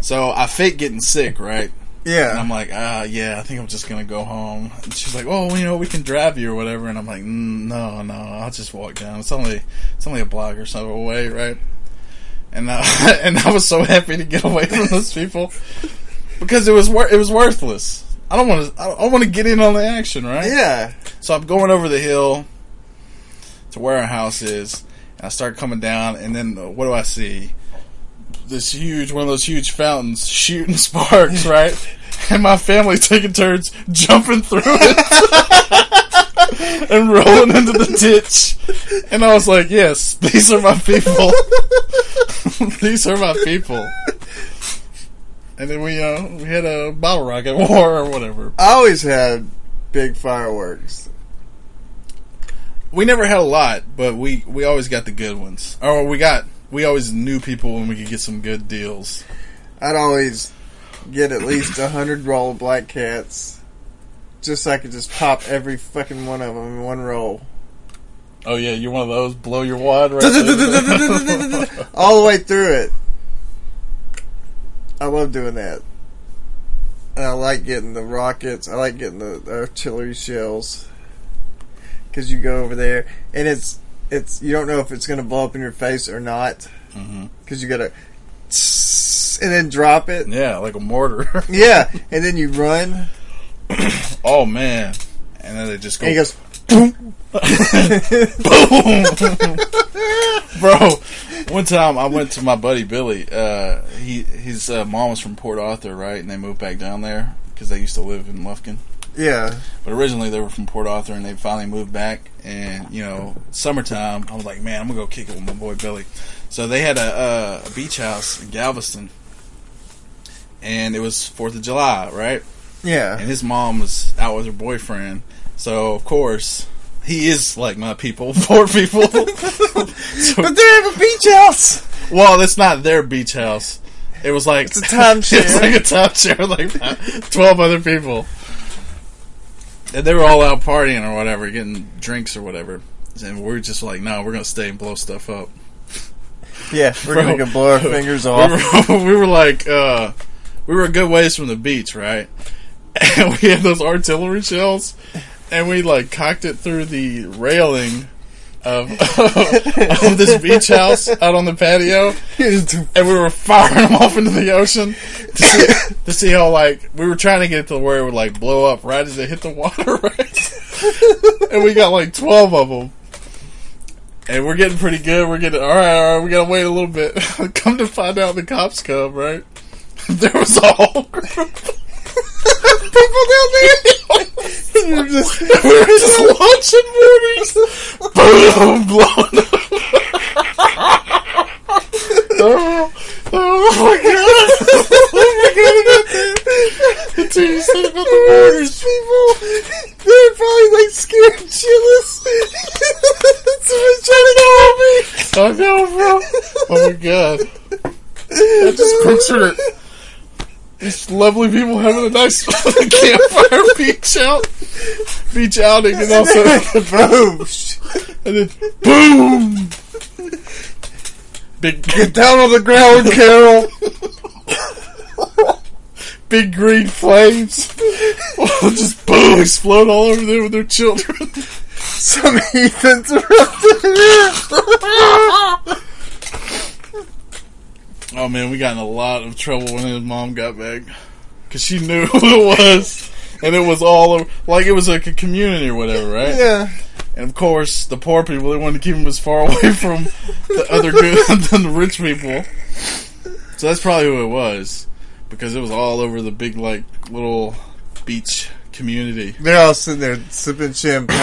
So I fake getting sick, right? And Yeah, I'm like, ah, yeah, I think I'm just gonna go home. And she's like, oh, you know, we can drive you or whatever. And I'm like, mm, no, no, I'll just walk down. It's only, it's only a block or so away, right? And I, and I was so happy to get away from those people because it was wor- it was worthless. I don't want to, I want to get in on the action, right? yeah. So I'm going over the hill to where our house is, and I start coming down, and then uh, what do I see? This huge, one of those huge fountains shooting sparks, right? And my family taking turns jumping through it and rolling into the ditch. And I was like, yes, these are my people. these are my people. And then we uh, we had a bottle rocket war or whatever. I always had big fireworks. We never had a lot, but we, we always got the good ones. Or we got we always knew people when we could get some good deals. I'd always get at least a hundred roll of black cats, just so I could just pop every fucking one of them in one roll, Oh yeah, you're one of those blow your wad right all the way through it. I love doing that. And I like getting the rockets. I like getting the, the artillery shells because you go over there and it's it's you don't know if it's going to blow up in your face or not mm-hmm. because you got to and then drop it. Yeah, like a mortar. Yeah, and then you run. oh man, and then they just go And he goes, bro. One time I went to my buddy Billy. Uh, he his uh, mom was from Port Arthur, right? And they moved back down there because they used to live in Lufkin. yeah, But originally they were from Port Arthur, and they finally moved back. And you know, summertime, I was like, man, I'm gonna go kick it with my boy Billy. So they had a, uh, a beach house in Galveston, and it was Fourth of July, right? yeah. And his mom was out with her boyfriend, so of course. He is like my people, poor people. So- But they have a beach house. well, it's not their beach house. It was like It's a timeshare. it's like a timeshare, like twelve other people, and they were all out partying or whatever, getting drinks or whatever. And we are just like, no, we're gonna stay and blow stuff up. Yeah, we're Bro. gonna go blow our fingers We off. were, we were like, uh, we were a good ways from the beach, right? And we had those artillery shells, and we like cocked it through the railing of, of this beach house out on the patio. and we were firing them off into the ocean to see, to see how like we were trying to get it to where it would like blow up right as it hit the water, right? and we got like twelve of them, and we're getting pretty good. We're getting all right. All right, we gotta wait a little bit. come to find out, the cops come. Right, there was a whole group people down there. we were just we were just launching mortars, boom, blowing up. Oh, oh my god! Oh my god! Until you said about the mortars, people, they're probably like scared shitless. Someone's trying to kill me. I know, bro. Oh my god! I just pictured it. These lovely people having a nice campfire beach out, beach outing, and also Boom! and then boom, big Get down on the ground, Carol. big green flames just boom explode all over there with their children. Some heathens are up there. Oh man, we got in a lot of trouble when his mom got back because she knew who it was, and it was all over, like it was like a community or whatever, right? Yeah. And of course, the poor people they wanted to keep him as far away from the other good than the rich people. So that's probably who it was, because it was all over the big like little beach community. They're all sitting there sipping champagne.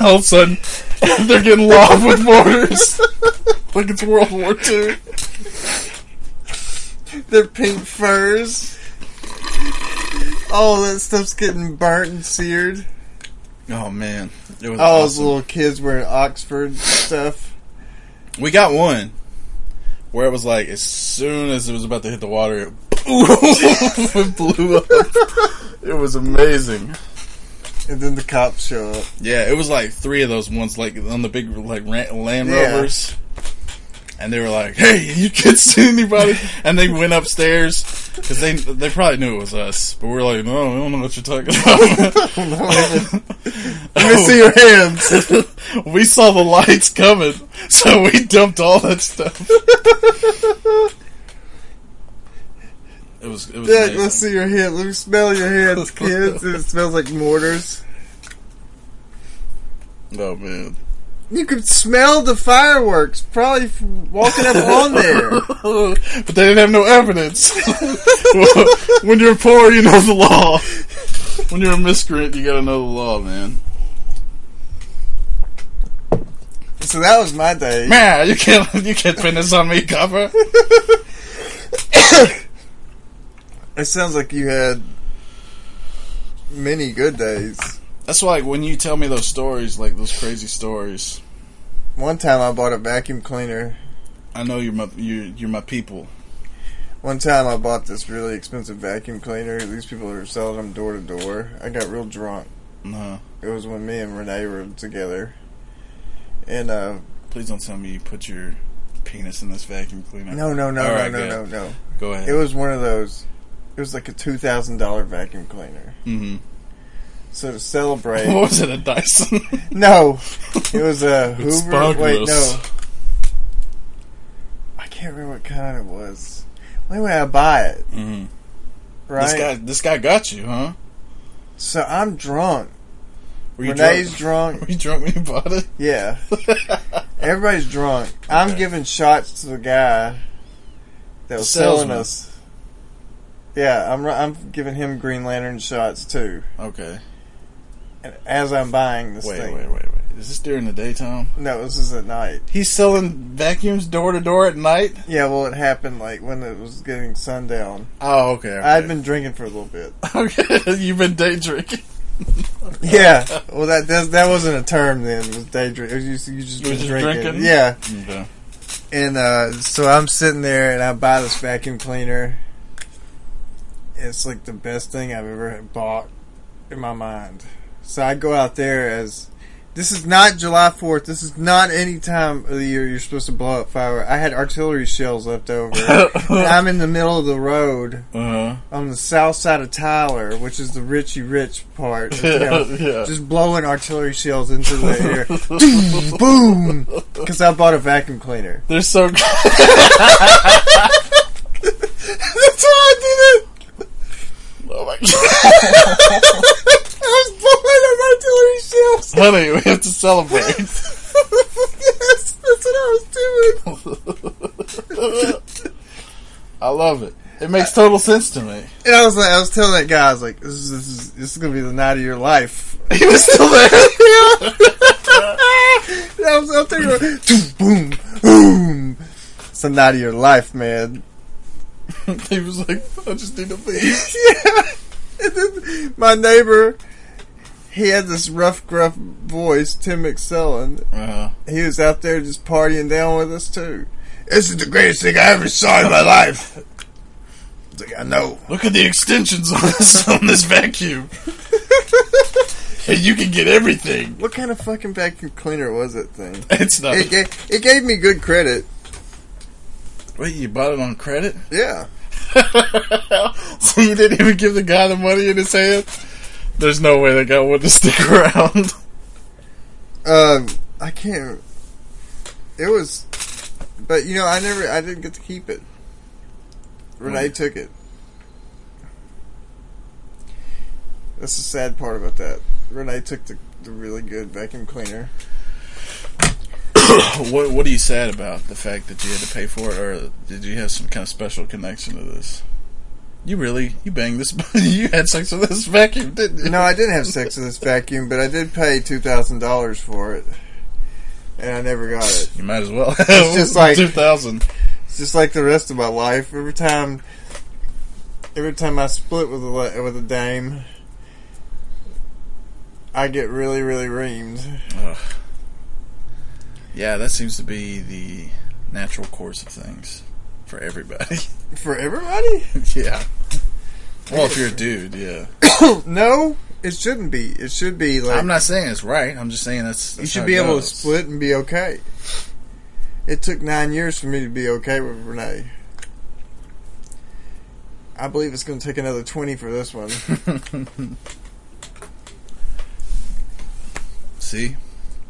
all of a sudden, they're getting lobbed with mortars, like it's World War Two. Their pink furs. All that stuff's getting burnt and seared. Oh man, it was All those little kids wearing Oxford stuff. We got one where it was like as soon as it was about to hit the water, it, it blew up. It was amazing. And then the cops show up. Yeah, it was like three of those ones, like on the big like Land Yeah. And they were like, "Hey, you can't see anybody," and they went upstairs because they they probably knew it was us, but we are like, "No, I don't know what you're talking about." Let me see your hands. we saw the lights coming, so we dumped all that stuff. It was it was Yeah, let's see your hands. Let me smell your hands, kids. it smells like mortars. Oh man. You could smell the fireworks probably walking up on there. but they didn't have no evidence. when you're poor, you know the law. When you're a miscreant, you gotta know the law, man. So that was my day. Man, you can't you can't pin this on me, cover. It sounds like you had many good days. That's why like, when you tell me those stories, like those crazy stories, One time I bought a vacuum cleaner. I know you're my you you're my people. One time I bought this really expensive vacuum cleaner. These people are selling them door to door. I got real drunk. Uh, It was when me and Renee were together. And uh please don't tell me you put your penis in this vacuum cleaner. no no no All no right, no good. no no. Go ahead. It was one of those it was like a two thousand dollar vacuum cleaner. hmm So to celebrate What was it? A Dyson? No. It was a It's Hoover wait, no. I can't remember what kind it was. When Anyway, I buy it, hmm right? This guy this guy got you, huh? so I'm drunk. Were you Renee's drunk? drunk. Were you drunk when you bought it? Yeah. Everybody's drunk. I'm Okay. giving shots to the guy that was selling salesman. us. Yeah, I'm I'm giving him Green Lantern shots too. Okay. As I'm buying this Wait, thing. wait, wait, wait. Is this during the daytime? No, this is at night. He's selling vacuums door to door at night. Yeah, well, it happened like when it was getting sundown. Oh, okay. okay. I'd been drinking for a little bit. okay. You've been day drinking. Yeah. Well, that that, that wasn't a term then. It was day drink. Just, you just You just drinking. drinking? Yeah. Okay. And uh, so I'm sitting there and I buy this vacuum cleaner. It's like the best thing I've ever bought in my mind. So I go out there as this is not July 4th. This is not any time of the year you're supposed to blow up fire. I had artillery shells left over. I'm in the middle of the road Uh huh. on the south side of Tyler, which is the Richie Rich part. you know, Yeah. Just blowing artillery shells into the air. boom! Because I bought a vacuum cleaner. They're so. That's why I did it! oh my god, up honey, we have to celebrate. yes, that's what I was doing. I love it. It makes total sense to me. And I was like, I was telling that guy, I was like, this is, this is, this is gonna be the night of your life. He was still there. And I was out there going, boom, boom. It's the night of your life, man. he was like, I just need to leave. yeah. My neighbor, he had this rough, gruff voice, Tim McSellen. Uh, He was out there just partying down with us too. This is the greatest thing I ever saw in my life. I like, I know. look at the extensions on this on this vacuum. and you can get everything. What kind of fucking vacuum cleaner was that thing? It's not. It gave, it gave me good credit. Wait, you bought it on credit? Yeah. so you didn't even give the guy the money in his hand? There's no way that guy would to stick around. Um, I can't. It was, but you know, I never, I didn't get to keep it. Renee Hmm. took it. That's the sad part about that. Renee took the, a really good vacuum cleaner. what What are you sad about? The fact that you had to pay for it, or did you have some kind of special connection to this? You really you banged this? you had sex with this vacuum, didn't you? No, I didn't have sex with this vacuum, but I did pay two thousand dollars for it, and I never got it. You might as well. It's just like- two thousand. It's just like the rest of my life. Every time, every time I split with a with a dame, I get really, really reamed. Yeah, that seems to be the natural course of things for everybody. For everybody? yeah. Well, if you're a dude, yeah. no, it shouldn't be. It should be like I'm not saying it's right. I'm just saying that's. you should be able to split and be okay. It took nine years for me to be okay with Renee. I believe it's going to take another twenty for this one. See,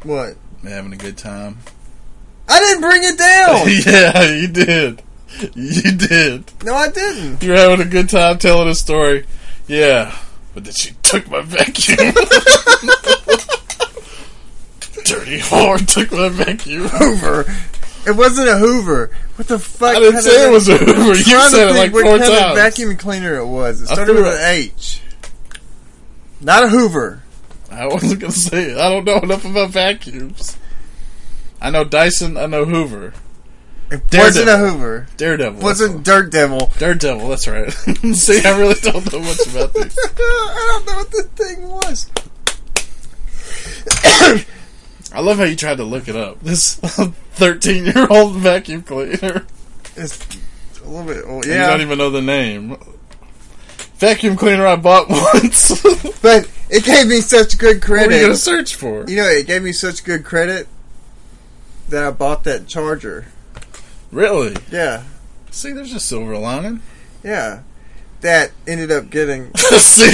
what? Having a good time. I didn't bring it down. yeah, you did. You did. no, I didn't. You're having a good time telling a story. Yeah, but then she took my vacuum. Dirty whore took my vacuum. Hoover. It wasn't a Hoover. What the fuck? I didn't say it was a Hoover. You said it think like what four kind of times. vacuum cleaner it was. It started with an H. Not a Hoover. I wasn't gonna say it. I don't know enough about vacuums. I know Dyson. I know Hoover. Daredevil. wasn't a Hoover. Daredevil. wasn't Dirt Devil. that's all. Daredevil. That's right. See, I really don't know much about these. I don't know what the thing was. I love how you tried to look it up. This 13 year old vacuum cleaner. It's a little bit old. Yeah. You don't even know the name. Vacuum cleaner I bought once. but it gave me such good credit. What are you gonna search for? You know, it gave me such good credit that I bought that charger. Really? Yeah, See, there's a silver lining. yeah. That ended up getting See?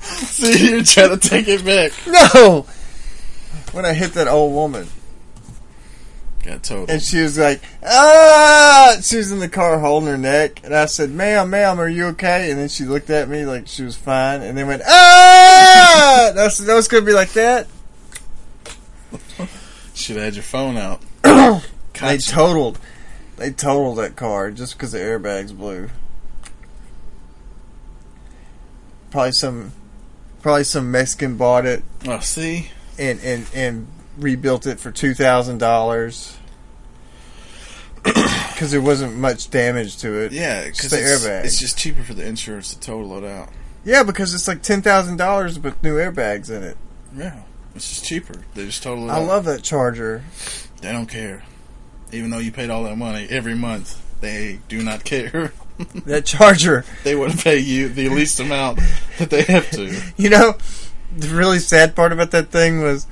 See, you're trying to take it back. no. When I hit that old woman. Got total. And she was like, ah! She was in the car holding her neck. And I said, ma'am, ma'am, are you okay? And then she looked at me like she was fine. And then went, ah! And I said, no, it's going to be like that. Should have had your phone out. They totaled. They totaled that car just because the airbags blew. Probably some, probably some Mexican bought it Oh, see? and and and rebuilt it for two thousand dollars because there wasn't much damage to it. Yeah, because the it's, airbag. it's just cheaper for the insurance to total it out. Yeah, because it's like ten thousand dollars with new airbags in it. Yeah, it's just cheaper. They just total it I out. love that Charger. They don't care. Even though you paid all that money every month, they do not care. That Charger. they would pay you the least amount that they have to. You know, the really sad part about that thing was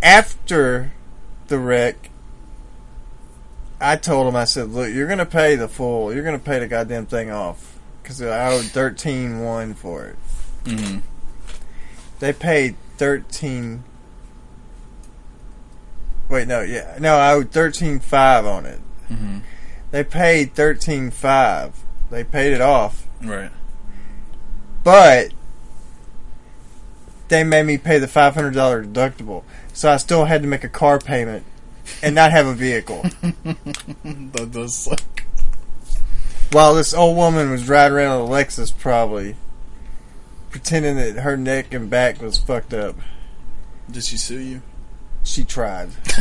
after the wreck. I told him, I said, "Look, you're gonna pay the full. You're gonna pay the goddamn thing off because I owed thirteen one for it. hmm They paid thirteen. Wait, no, yeah, no, I owed thirteen five on it. hmm They paid thirteen five. They paid it off, Right. but they made me pay the five hundred dollar deductible. So I still had to make a car payment and not have a vehicle. that does suck. While this old woman was riding around a Lexus, probably pretending that her neck and back was fucked up. Did she sue you? She tried.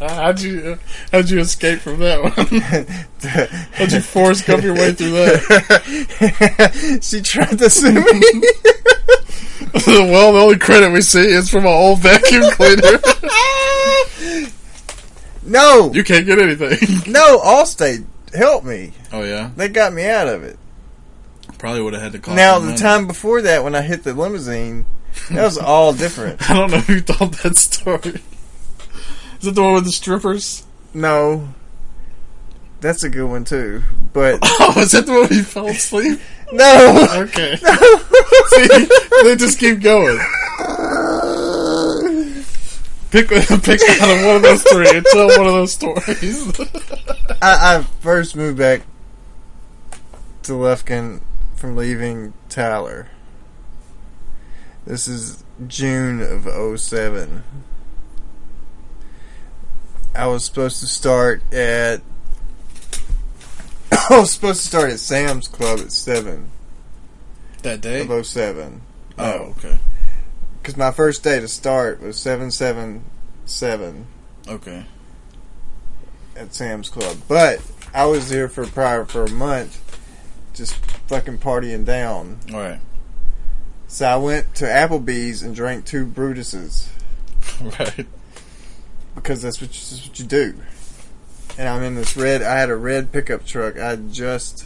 how'd you how'd you escape from that one? how'd you Forrest Gump your way through that? she tried to sue me. well, the only credit we see is from an old vacuum cleaner. no, you can't get anything. no, Allstate helped me. Oh yeah, They got me out of it. probably would have had to call. Now the money. time before that, when I hit the limousine, that was all different. I don't know who told that story. Is it the one with the strippers? No, that's a good one too. But Oh, is that the one where you fell asleep? no, Okay. See, they just keep going. Pick pick out of one of those three and tell one of those stories. I, I first moved back to Lufkin from leaving Tyler. This is June of 07. I was supposed to start at. I was supposed to start at Sam's Club at 7 That day? of 07. Oh, okay. Because my first day to start was 777 Okay. at Sam's Club. But I was here for prior for a month, just fucking partying down. Alright. So I went to Applebee's and drank two Brutuses right. because that's what you, that's what you do. And I'm in this red. I had a red pickup truck. I just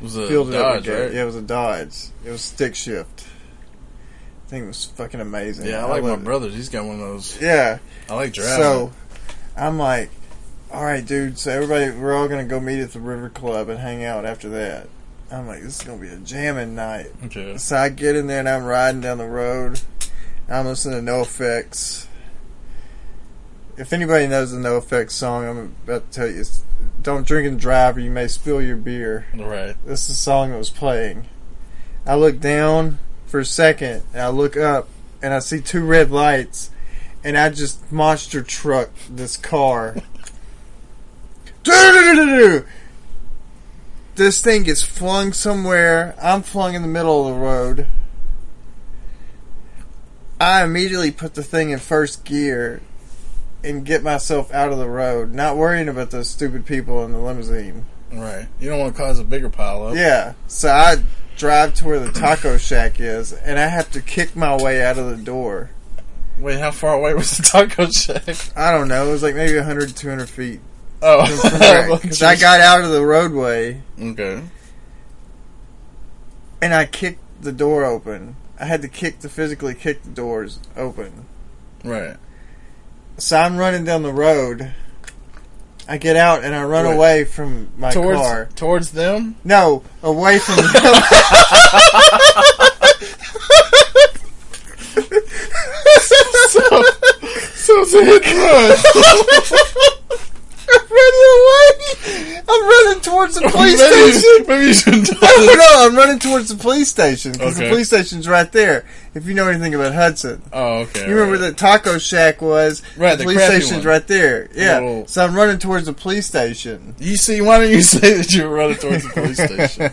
It was a filled it up. Dodge, again. right? Yeah, it was a Dodge. It was stick shift. I think it was fucking amazing. Yeah, I like my loved it. brother's. He's got one of those. Yeah. I like driving. So I'm like, all right, dude. So everybody, we're all gonna go meet at the River Club and hang out after that. I'm like, this is gonna be a jamming night. okay. So I get in there and I'm riding down the road. I'm listening to NOFX. If anybody knows the NOFX song, I'm about to tell you, it's, don't drink and drive or you may spill your beer. Right. This is the song that was playing. I look down for a second and I look up and I see two red lights and I just monster truck this car. This thing gets flung somewhere. I'm flung in the middle of the road. I immediately put the thing in first gear and get myself out of the road, not worrying about those stupid people in the limousine. Right. You don't want to cause a bigger pile up. Yeah. So I drive to where the taco shack is, and I have to kick my way out of the door. Wait, how far away was the taco shack? I don't know. It was like maybe 100, 200 feet. Oh. Because I got out of the roadway, Okay. and I kicked the door open. I had to kick to physically kick the doors open. Right. So I'm running down the road. I get out and I run Wait. away from my Towards car. towards them? No, away from them. so, so it's a hit and run. I'm running away. I'm running towards the police maybe, station. maybe you shouldn't do no, this. no, I'm running towards the police station because the Okay. police station's right there. If you know anything about Hudson, Oh, okay. you remember right. the taco shack was. Right, the the police station's one. right there. Yeah, Little- so I'm running towards the police station. You see, why don't you say that you were running towards the police station?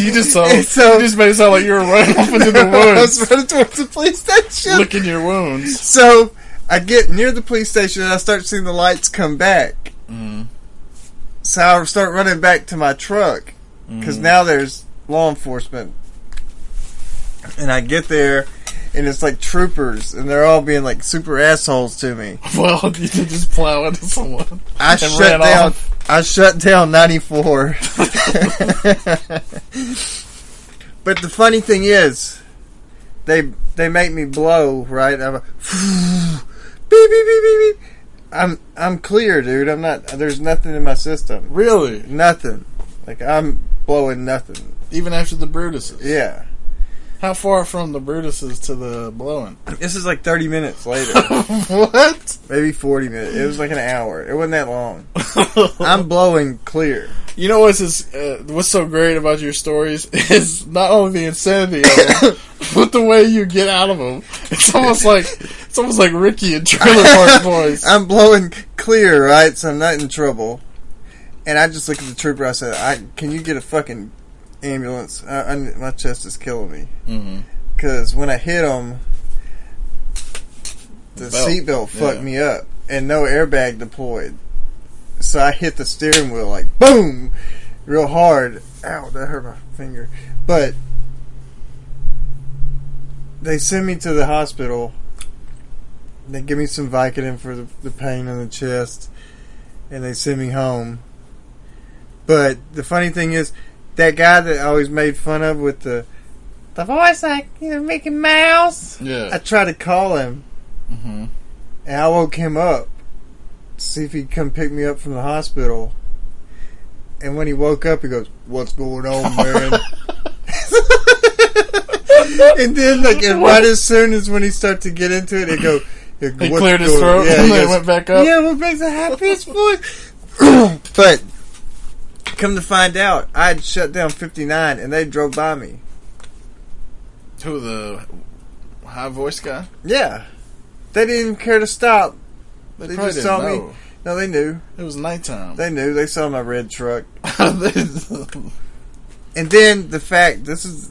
you just So- you just made it sound like you were running off into the woods. I was running towards the police station. licking your wounds. So I get near the police station and I start seeing the lights come back. Mm. So I start running back to my truck because Mm. now there's law enforcement. And I get there and it's like troopers and they're all being like super assholes to me. Well, you did just plow into someone. I shut down. off. I shut down 94. but the funny thing is, they they make me blow right. I'm a, beep beep beep beep beep. I'm I'm clear, dude. I'm not. There's nothing in my system. Really? Nothing. Like I'm blowing nothing. Even after the Brutuses? Yeah. How far from the Brutuses to the blowing? This is like 30 minutes later. what? Maybe 40 minutes. It was like an hour. It wasn't that long. I'm blowing clear. You know what's uh, what's so great about your stories is not only the insanity of them, but the way you get out of them. It's almost like it's almost like Ricky and Trailer Park Boys. I'm blowing clear, right? So I'm not in trouble. And I just look at the trooper. I said, "I can you get a fucking ambulance? I, I, my chest is killing me mm-hmm. because when I hit him, the Belt. seatbelt fucked Yeah. me up, and no airbag deployed. So I hit the steering wheel like boom, real hard. Ow, that hurt my finger. But they send me to the hospital. They give me some Vicodin for the, the pain in the chest, and they send me home. But the funny thing is, that guy that I always made fun of with the the voice like you know Mickey Mouse. Yeah. I tried to call him, hmm and I woke him up to see if he'd come pick me up from the hospital. And when he woke up, he goes, "What's going on, man?" and then, like, and right as soon as when he started to get into it, he go, He "What's cleared his throat Yeah, and he goes, went back up. yeah, what makes a happiest voice? but come to find out, I had shut down 59 and they drove by me. Who the high voice guy? Yeah, they didn't even care to stop. They, They probably just saw me. No, they knew. It was nighttime. They knew. They saw my red truck. And then the fact this is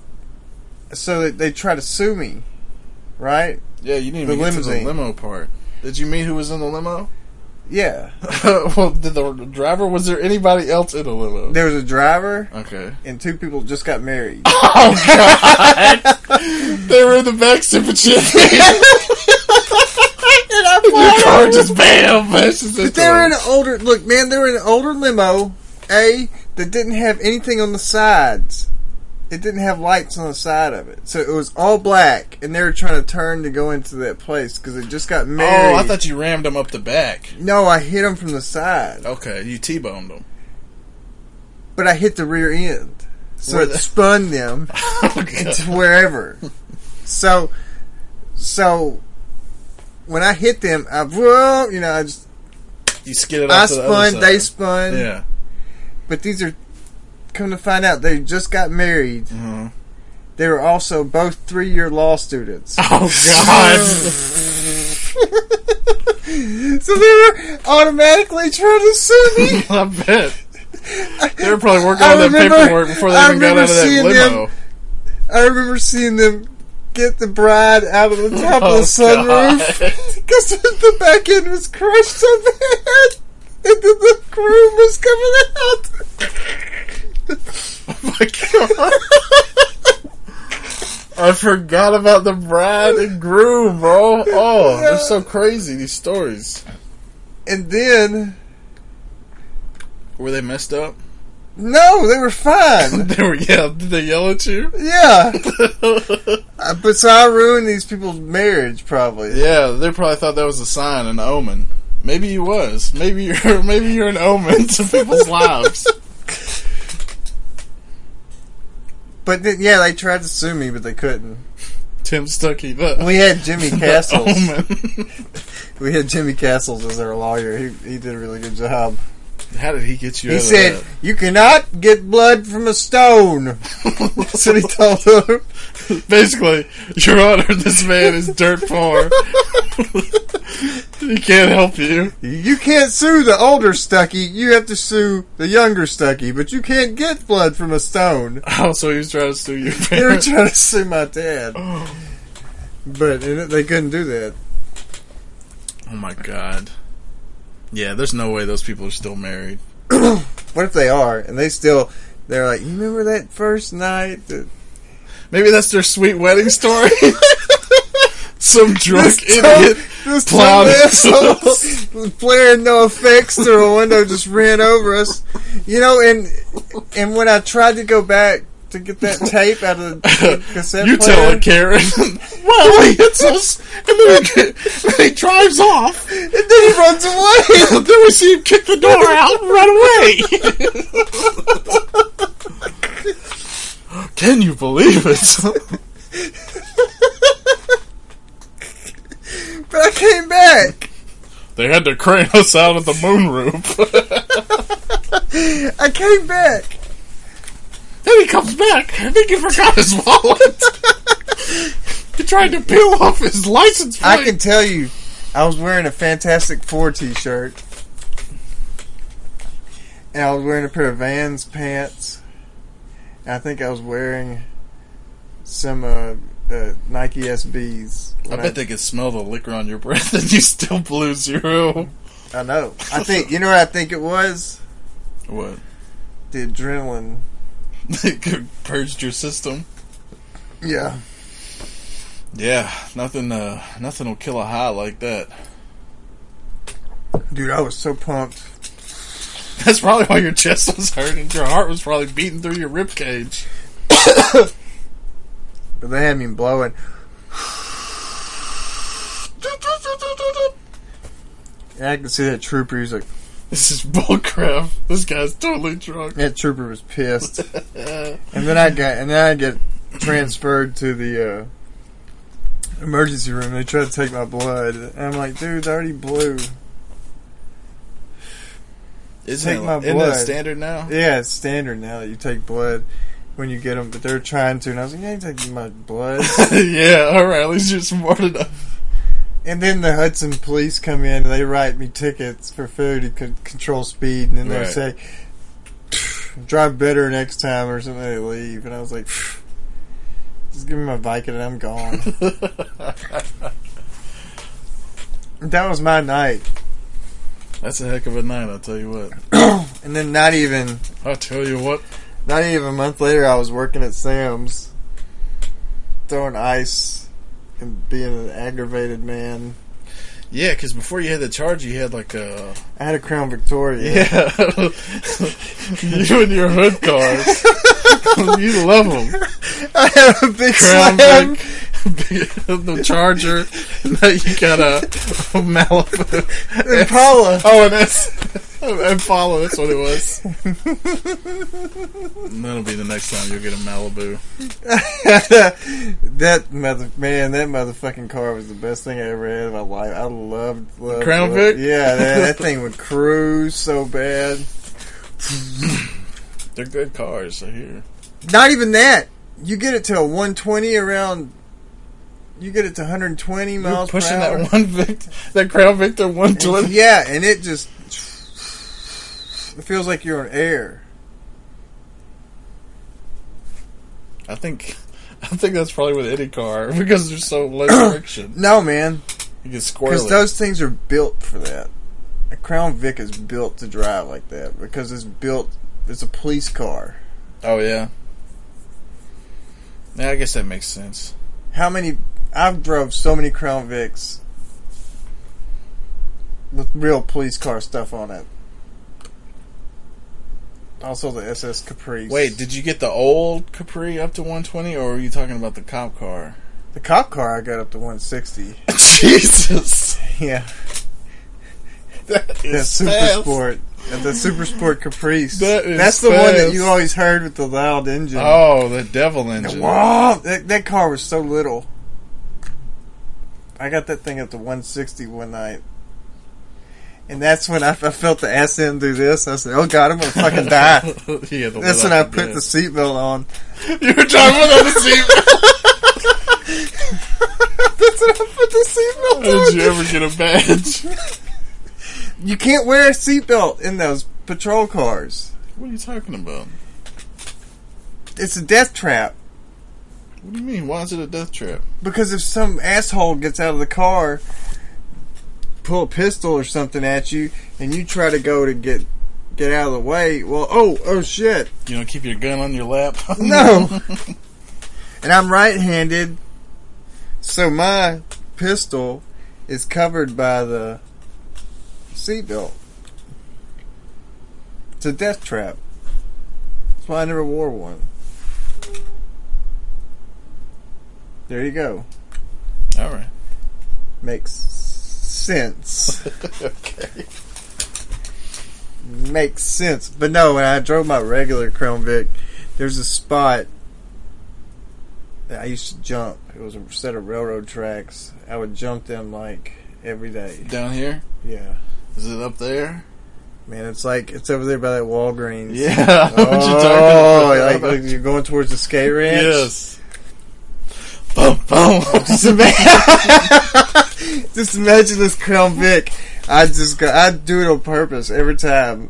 so that they try to sue me, right? yeah, you didn't The even get to the limo part. Did you meet who was in the limo? Yeah, well, did the driver? Was there anybody else in the limo? there was a driver Okay. and two people just got married. Oh God! they were in the back sipping shit. the car just bam bashes But into they were in an older look, man. They were in an older limo, a that didn't have anything on the sides. It didn't have lights on the side of it, so it was all black. And they were trying to turn to go into that place because it just got married. Oh, I thought you rammed them up the back. no, I hit them from the side, Okay, you t-boned them. but I hit the rear end, so Where it the- spun them Oh, into wherever. so, so when I hit them, I whoa, you know, I just You skidded I off to the spun, they spun. Yeah. But these are come to find out they just got married. Mhm. They were also both three year law students. Oh God! so they were automatically trying to sue me. I bet they were probably working I on that remember- paperwork before they I even got out of that limo. them- I remember seeing them get the bride out of the top of Oh, the sunroof because the back end was crushed so bad. And then the groom was coming out. Oh my God! I forgot about the bride and groom, bro. Oh, they're so crazy. These stories. And then, Were they messed up? no, they were fine. They were. Yeah. Did they yell at you? Yeah. Uh, but so I ruined these people's marriage, probably. Yeah, they probably thought that was a sign, an omen. Maybe you was. Maybe you're. Maybe you're an omen to people's lives. But then, yeah, they tried to sue me, but they couldn't. Tim Stuckey, but We had Jimmy Castles. Oh, we had Jimmy Castles as our lawyer. He he did a really good job. How did he get you? He said, "You cannot get blood from a stone." That's what he told them. basically, Your Honor, this man is dirt poor. he can't help you. You can't sue the older Stuckey. You have to sue the younger Stuckey. But you can't get blood from a stone. Oh, so he was trying to sue your They were trying to sue my dad, but they couldn't do that. Oh my god. Yeah, there's no way those people are still married. What if they are and they still? They're like, you remember that first night? That Maybe that's their sweet wedding story. Some drunk This idiot this plowed dumb into asshole blaring NOFX through a window just ran over us. You know, and and when I tried to go back to get that tape out of the cassette You player, tell it, Karen. well, he hits us, and then he, then he drives off, and then he runs away. then we see him kick the door out and run away. Can you believe it? But I came back. they had to crane us out of the moon moonroof. I came back. Then he comes back. I think he forgot his wallet. he tried to peel off his license plate. I can tell you, I was wearing a Fantastic Four T-shirt, and I was wearing a pair of Vans pants. And I think I was wearing some uh, uh, Nike SBs. I when bet they could smell the liquor on your breath, and you still blew zero. I know. I think you know what I think it was What? the adrenaline. They purged your system. Yeah. Yeah, nothing. Uh, nothing will kill a high like that. Dude, I was so pumped. That's probably why your chest was hurting. Your heart was probably beating through your rib cage. But they had me blowing. And I could see that trooper. He was like, This is bullcrap. This guy's totally drunk. that trooper was pissed. and then I got, and then I get transferred to the uh, emergency room. They tried to take my blood, and I'm like, dude, it's already blue. Isn't, Take it, my isn't blood. standard now? Yeah, it's standard now that you take blood. when you get them, but they're trying to, and I was like, "Yeah, you taking my blood." yeah, all right. At least you're smart enough. And then the Hudson police come in, and they write me tickets for food to con- control speed, and then they Right. say, "Drive better next time" or something. They leave, and I was like, "Just give me my Viking, and I'm gone." that was my night, That's a heck of a night. I'll tell you what. and then not even I'll tell you what. Not even a month later, I was working at Sam's, throwing ice and being an aggravated man. Yeah, because before you had the charge, you had like a I had a Crown Victoria. yeah. you and your hood cars. you love them. I had a big Crown slam. Vic, the Charger. Now you got a, a Malibu. Impala. Oh, and that's Impala. That's what it was. And that'll be the next time you'll get a Malibu. that mother man, that motherfucking car was the best thing I ever had in my life. I loved, loved Crown Vic? Yeah, that, that thing would cruise so bad. They're good cars. I hear. Not even that. You get it to a 120 around. You get it to 120 You're miles pushing per hour. that one Vic, that Crown Victor one twenty. Yeah, and it just it feels like you're on air. I think. I think that's probably with any car because there's so less friction. No, man, You get because those things are built for that. A Crown Vic is built to drive like that because it's built. It's a police car. oh yeah. Yeah, I guess that makes sense. How many? I've drove so many Crown Vics with real police car stuff on it. Also, the SS Caprice. Wait, did you get the old Capri up to 120, or were you talking about the cop car? the cop car I got up to 160. Jesus, Yeah. That is that Super fast. Sport. The Super Sport Caprice. That is That's the one that you always heard with the loud engine. Oh, the devil engine. Wow, that, that car was so little. I got that thing up to 160 one night. And that's when I, I felt the end do this. I said, oh God, I'm to fucking die. yeah, the That's when I put get. the seatbelt on. You were driving without a seatbelt. That's when I put the seatbelt on. Did you ever get a badge? You can't wear a seatbelt in those patrol cars. What are you talking about? It's a death trap. What do you mean? Why is it a death trap? Because if some asshole gets out of the car, pull a pistol or something at you, and you try to go to get get out of the way, well, oh, oh shit, You know, keep your gun on your lap. no. and I'm right-handed, so my pistol is covered by the seatbelt. It's a death trap. That's why I never wore one. There you go. All right. Makes sense. okay. Makes sense. But no, when I drove my regular Crown Vic, there's a spot that I used to jump. It was a set of railroad tracks. I would jump them like every day. Down here? Yeah. Is it up there? Man, it's like it's over there by that Walgreens. Yeah. Know what you're Oh, talking like, about. like you're going towards the skate ranch. Yes. Boom, boom. Just imagine, just imagine this Crown Vic. I just go, I'd do it on purpose every time.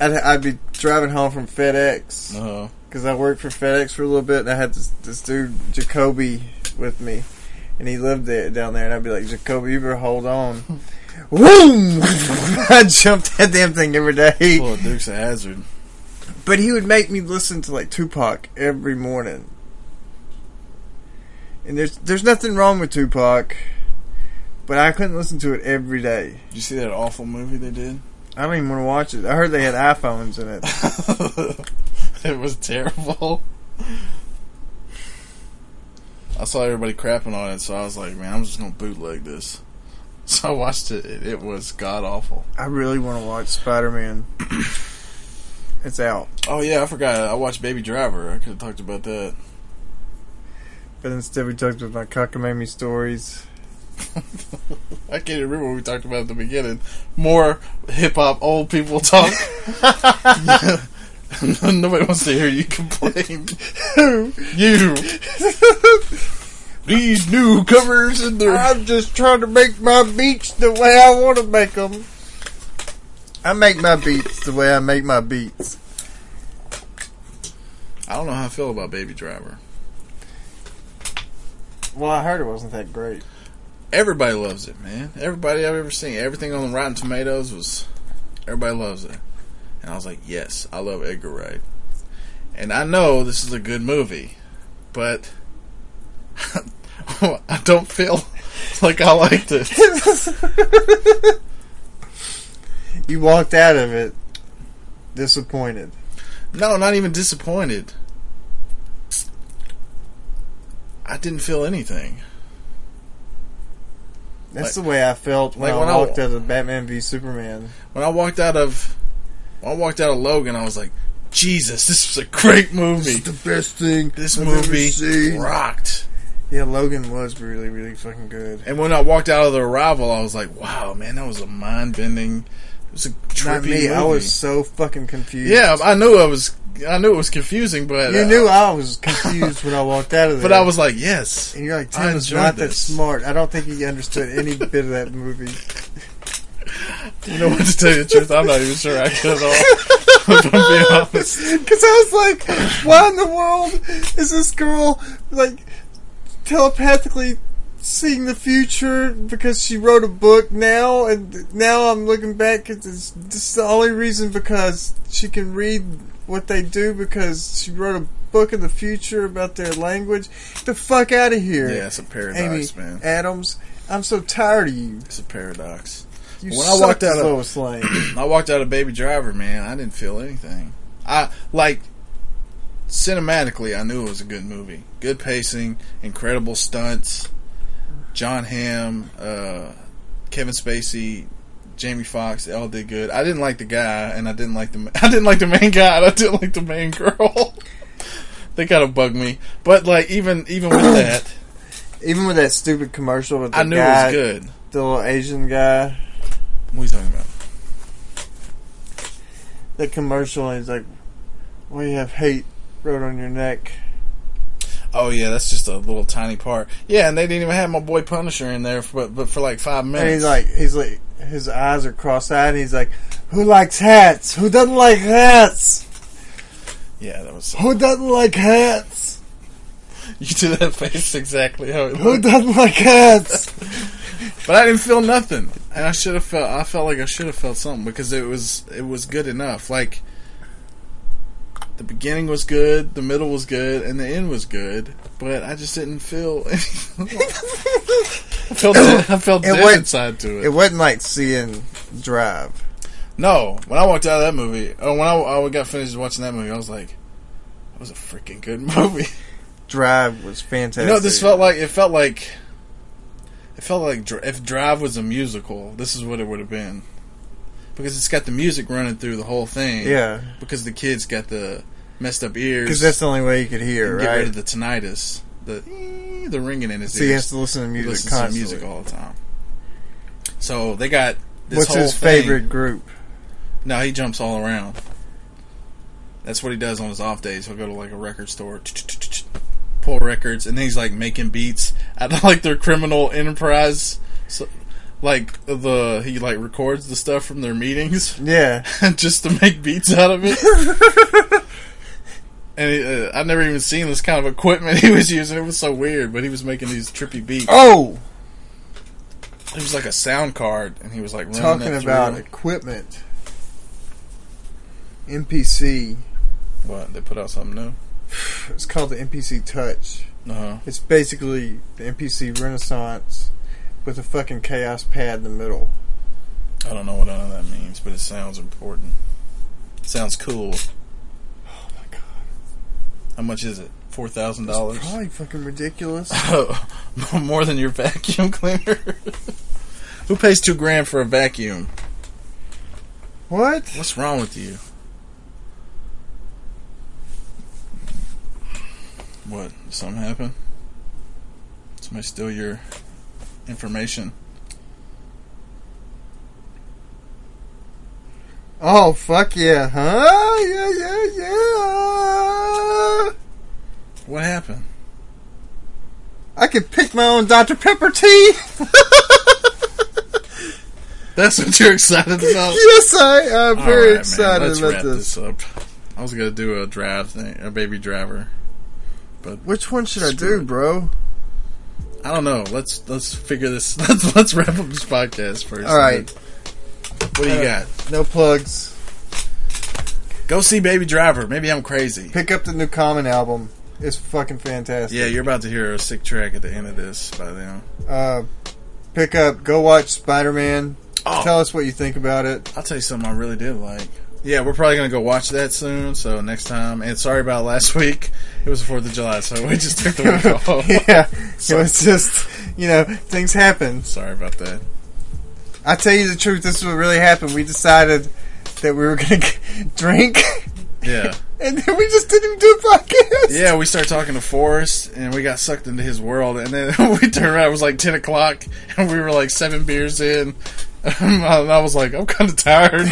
I'd, I'd be driving home from FedEx uh-huh. because I worked for FedEx for a little bit, and I had this, this dude Jacoby with me, and he lived there down there, and I'd be like, Jacoby, you better hold on. Boom! I jumped that damn thing every day. of Dukes of Hazzard. But he would make me listen to like Tupac every morning. And there's there's nothing wrong with Tupac, but I couldn't listen to it every day. Did you see that awful movie they did? I don't even want to watch it. I heard they had iPhones in it. it was terrible. I saw everybody crapping on it, so I was like, man, I'm just gonna bootleg this. So I watched it. It, it was god awful. I really want to watch Spider Man. it's out, Oh yeah, I forgot. I watched Baby Driver. I could have talked about that. But instead we talked about my cockamamie stories. I can't remember what we talked about at the beginning. More hip hop old people talk. Nobody wants to hear you complain. You. These new covers and their. I'm just trying to make my beats the way I want to make them. I make my beats the way I make my beats. I don't know how I feel about Baby Driver. Well, I heard it wasn't that great. Everybody loves it, man. Everybody I've ever seen, everything on the Rotten Tomatoes was. Everybody loves it. And I was like, yes, I love Edgar Wright. And I know this is a good movie, but I don't feel like I liked it. You walked out of it disappointed. No, not even disappointed. I didn't feel anything. That's the way I felt when, like I when I- walked out of Batman v Superman. When I walked out of when I walked out of Logan, I was like, Jesus, this was a great movie. the best thing This I've ever movie seen. rocked. Yeah, Logan was really, really fucking good. And when I walked out of the arrival, I was like, wow, man, that was a mind bending. It was a trippy Not me. movie. I was so fucking confused. yeah, I knew I was. I knew it was confusing, but You uh, knew I was confused when I walked out of there. But I was like, yes. And you're like, Tim is not that smart. I don't think he understood any bit of that movie. You know what to tell you the truth, I'm not even sure I could at all. if I'm being honest. Because I was like, why in the world is this girl like telepathically seeing the future because she wrote a book now? And now I'm looking back this. This is the only reason because she can read what they do because she wrote a book in the future about their language. Get the fuck out of here. Yeah, it's a Amy paradox, man. Adams. I'm so tired of you. It's a paradox. You When I walked out of- Lane. I walked out of Baby Driver, man. I didn't feel anything. I like cinematically. I knew it was a good movie. Good pacing, incredible stunts. Jon Hamm, uh, Kevin Spacey, Jamie Foxx, they all did good. I didn't like the guy, and I didn't like the I didn't like the main guy. And I didn't like the main girl. they kind of bugged me, but like even even with that, Even with that stupid commercial with the I knew guy, it was good. the little Asian guy. What are you talking about? The commercial, he's like, "Well, you have hate wrote on your neck." Oh yeah, that's just a little tiny part. Yeah, and they didn't even have my boy Punisher in there, for, but but for like five minutes. And he's like, he's like, his eyes are cross-eyed, and he's like, "Who likes hats? Who doesn't like hats? yeah, that was. Who doesn't like hats? You did that face exactly how it Who looked. doesn't like hats?" But I didn't feel nothing, and I should have felt. I felt like I should have felt something because it was it was good enough. Like the beginning was good, the middle was good, and the end was good. But I just didn't feel. anything. I felt dead, I felt dead inside to it. It wasn't like seeing Drive. No, when I walked out of that movie, oh, when I, I got finished watching that movie, I was like, "That was a freaking good movie." Drive was fantastic. You know, this felt like it felt like it felt like if Drive was a musical, this is what it would have been. Because it's got the music running through the whole thing. yeah, Because the kids got the messed up ears. because that's the only way you could hear, and get rid of the tinnitus, the eh, the ringing in his ears. So he has to listen to He music to constantly. music all the time. So they got this What's whole his thing- favorite group? No, he jumps all around. That's what he does on his off days. He'll go to like a record store, pull records, and then he's like making beats at like their criminal enterprise. So, like the he like records the stuff from their meetings Yeah, just to make beats out of it. and he, uh, I've never even seen this kind of equipment he was using. It was so weird, but he was making these trippy beats. Oh, It was like a sound card, and he was like running talking about through. equipment. MPC. what they put out something new. It's called the MPC Touch. Uh huh. It's basically the MPC Renaissance with a fucking Kaoss pad in the middle. I don't know what none of that means, but it sounds important. sounds cool. Oh my god. How much is it? Four thousand dollars. probably fucking ridiculous. Oh, More than your vacuum cleaner. Who pays two grand for a vacuum? what? What's wrong with you? What? Something happen? Somebody steal your information? Oh fuck yeah, huh? Yeah, yeah, yeah. What happened? I can pick my own Dr Pepper tea. That's what you're excited about. yes, I am very right, man, excited let's about wrap this. this up. I was gonna do a draft thing, a baby driver. But which one should I do, it. bro? I don't know. Let's let's figure this. Let's let's wrap up this podcast first. All right, What do you got? no plugs. Go see Baby Driver. Maybe I'm crazy. Pick up the new Common album. It's fucking fantastic. Yeah, you're about to hear a sick track at the end of this by then. Uh, pick up. Go watch Spider Man. Oh. Tell us what you think about it. I'll tell you something I really did like. Yeah, we're probably gonna go watch that soon. So next time, and sorry about last week. It was the Fourth of July, so we just took the week off. yeah, it was just you know things happen. Sorry about that. I tell you the truth, this is what really happened. We decided that we were going to drink, Yeah, and then we just didn't even do a podcast. yeah. We started talking to Forrest, and we got sucked into his world. And then we turned around. It was like ten o'clock, and we were like seven beers in. And I was like, I'm kind of tired.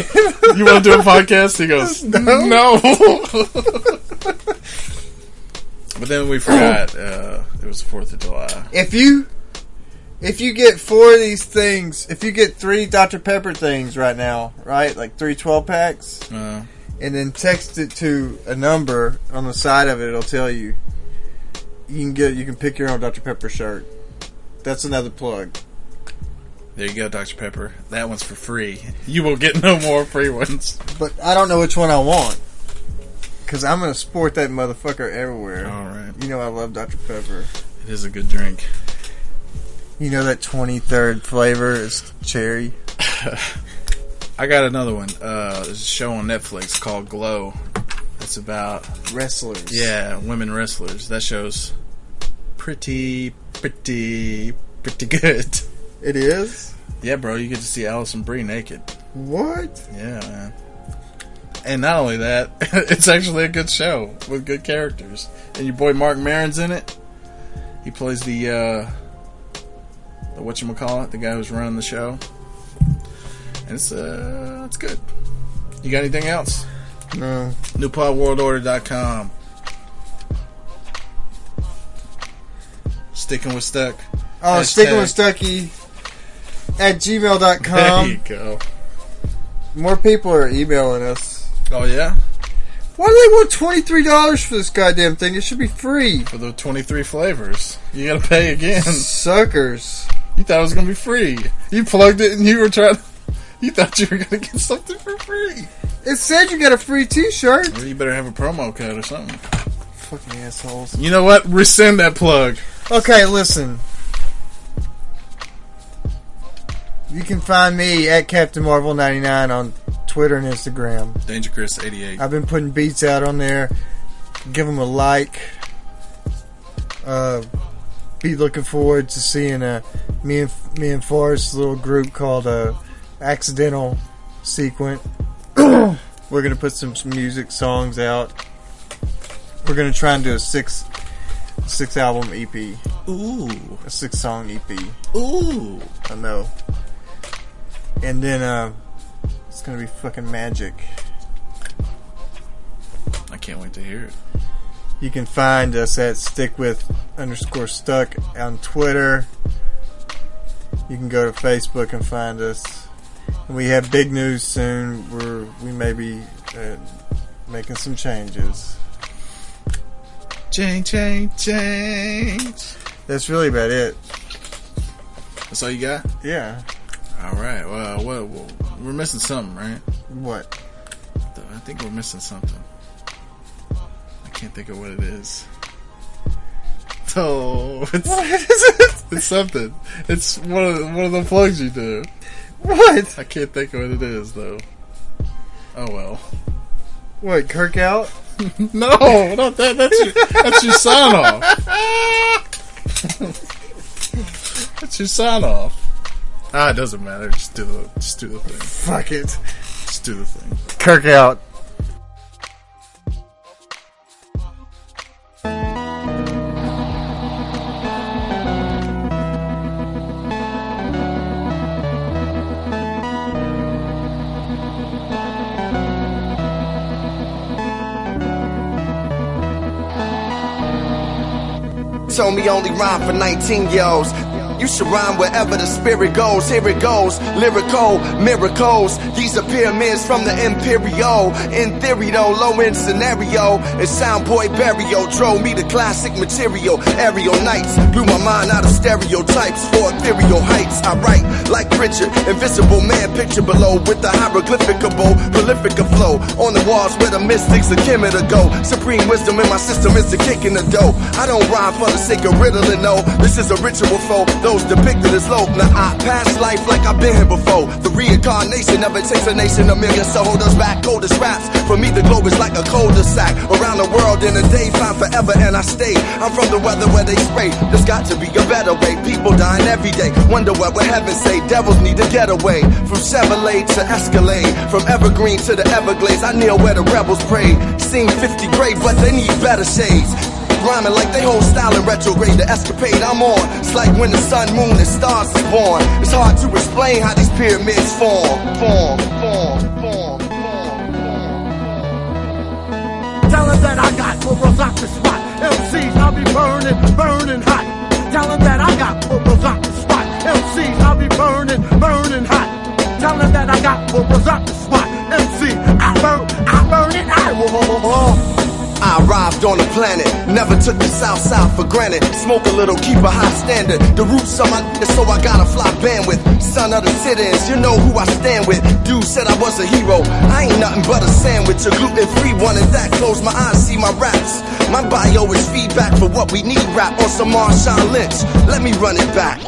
You want to do a podcast? He goes, No. but then we forgot uh, it was the Fourth of July. If you if you get four of these things, if you get three Dr Pepper things right now, right, like three 12 packs, Uh, and then text it to a number on the side of it, it'll tell you. You can get you can pick your own Dr Pepper shirt. That's another plug. There you go, Dr. Pepper. That one's for free. You will get no more free ones. But I don't know which one I want. Because I'm going to sport that motherfucker everywhere. All right. You know I love Dr. Pepper. It is a good drink. You know that 23rd flavor is cherry? I got another one. Uh, there's a show on Netflix called Glow. It's about Wrestlers. yeah, women wrestlers. That show's pretty, pretty, pretty good. It is? Yeah, bro, you get to see Alison Brie naked. What? Yeah, man. And not only that, it's actually a good show with good characters. And your boy Marc Maron's in it. He plays the uh the whatchamacallit, the guy who's running the show. And it's uh it's good. You got anything else? No. NewPodWorldOrder.com. Sticking with Stuck. Oh, Hashtag- sticking with Stuckey at There you gmail.com. go. More people are emailing us. Oh yeah? Why do they want $23 for this goddamn thing? It should be free. For the 23 flavors. You gotta pay again. Suckers. You thought it was gonna be free. You plugged it and you were trying. to, You thought you were gonna get something for free. It said you got a free t shirt. Well, you better have a promo code or something. Fucking assholes. You know what? Rescind that plug. Okay, listen. You can find me at Captain Marvel 99 on Twitter and Instagram. Danger Chris 88. I've been putting beats out on there. Give them a like. Uh, be looking forward to seeing uh, me and me and Forrest's little group called uh, Accidental Sequent. We're gonna put some, some music songs out. We're gonna try and do a six six album EP, Ooh, a six song EP. ooh. I know. And then uh, it's gonna be fucking magic. I can't wait to hear it. You can find us at stick with underscore stuck on Twitter. You can go to Facebook and find us. And we have big news soon. We're we may be uh, making some changes. Change, change, change. That's really about it. That's all you got? Yeah. All right. Well, well, well we're missing something, right? What? I think we're missing something. I can't think of what it is. Oh, it's, What is it? it's something. It's one of the, one of the plugs you do. What? I can't think of what it is though. Oh well. What? Kirk out? No, not that. That's your, that's your sign off. that's your sign off. Ah, it doesn't matter. Just do the just do the thing. Fuck it. Just do the thing. Kirk out. told me only rhyme for 19 year olds. You should rhyme wherever the spirit goes. Here it goes. Lyrical miracles. These are pyramids from the Imperio. In theory, though, low end scenario. And Soundboy Barrio drove me to classic material. Aerial nights blew my mind out of stereotypes for ethereal heights. I write like Richard, invisible man picture below with the hieroglyphicable, prolific flow. On the walls where the mystics are Kim to go. Supreme wisdom in my system is the kick in the dough. I don't rhyme for the sake of riddling, no. This is a ritual foe. Those depicted as low. Now I pass life like I've been here before. The reincarnation never takes a nation, a million soldiers back, coldest raps. For me, the globe is like a cul-de-sac. Around the world in a day, find forever, and I stay. I'm from the weather where they spray. There's got to be a better way. People dying every day. Wonder what would heaven say. Devils need to get away. From Chevrolet to Escalade. From Evergreen to the Everglades. I kneel where the rebels pray. Seen 50 grave, but they need better shades. Rhyming like they whole style in retrograde. The escapade I'm on. It's like when the sun, moon, and stars is born. It's hard to explain how these pyramids form. Form, form, form. Tell him that I got bubbles off the spot. MCs, I'll be burning, burning hot. Tell him that I got bubbles off the spot. MCs, I'll be burning, burning hot. Tell him that I got bubbles off the spot. MC, I burn, I burn it, I will. I arrived on the planet, never took the south side for granted. Smoke a little, keep a high standard. The roots of my so I got a fly bandwidth. Son of the sit-ins, you know who I stand with. Dude said I was a hero. I ain't nothing but a sandwich, a gluten-free one, and that close my eyes, see my raps. My bio is feedback for what we need. Rap on some Marshawn Lynch. Let me run it back.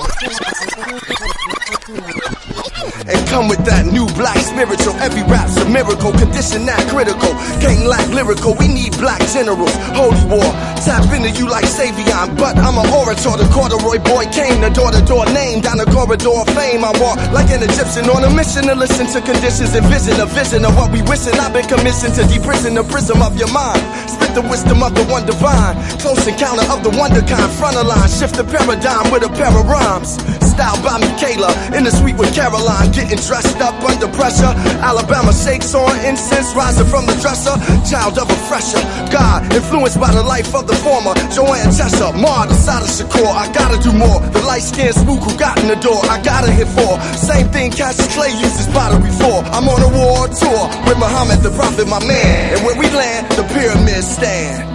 And come with that new black spiritual. Every rap's a miracle, condition that critical. Can't lack lyrical, we need black generals. Holy war, tap into you like Savion. But I'm an orator, the corduroy boy came, the door to door name. Down the corridor of fame, I walk like an Egyptian on a mission to listen to conditions and vision. A vision of what we wishing. I've been commissioned to deprison the prism of your mind. Spit the wisdom of the one divine. Close encounter of the wonder kind. Front of line, shift the paradigm with a pair of rhymes. Style by Michaela, in the suite with Caroline. Getting dressed up under pressure. Alabama shakes on incense, rising from the dresser. Child of a fresher. God, influenced by the life of the former. JoAnne Chesimard, the side of Shakur. I gotta do more. The light skinned spook who got in the door. I gotta hit for. Same thing Cassius Clay uses pottery for. I'm on a war tour with Muhammad, the prophet, my man. And when we land, the pyramids stand.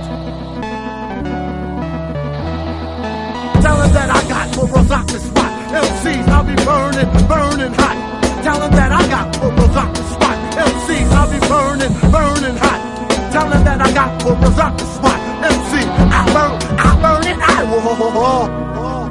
Tell him that I got bubbles off the spot. MCs, I'll be burning, burning hot. Tell him that I got bubbles off the spot. MCs, I'll be burning, burning hot. Tell him that I got bubbles off the spot. MC, I burn, I burn it, I will.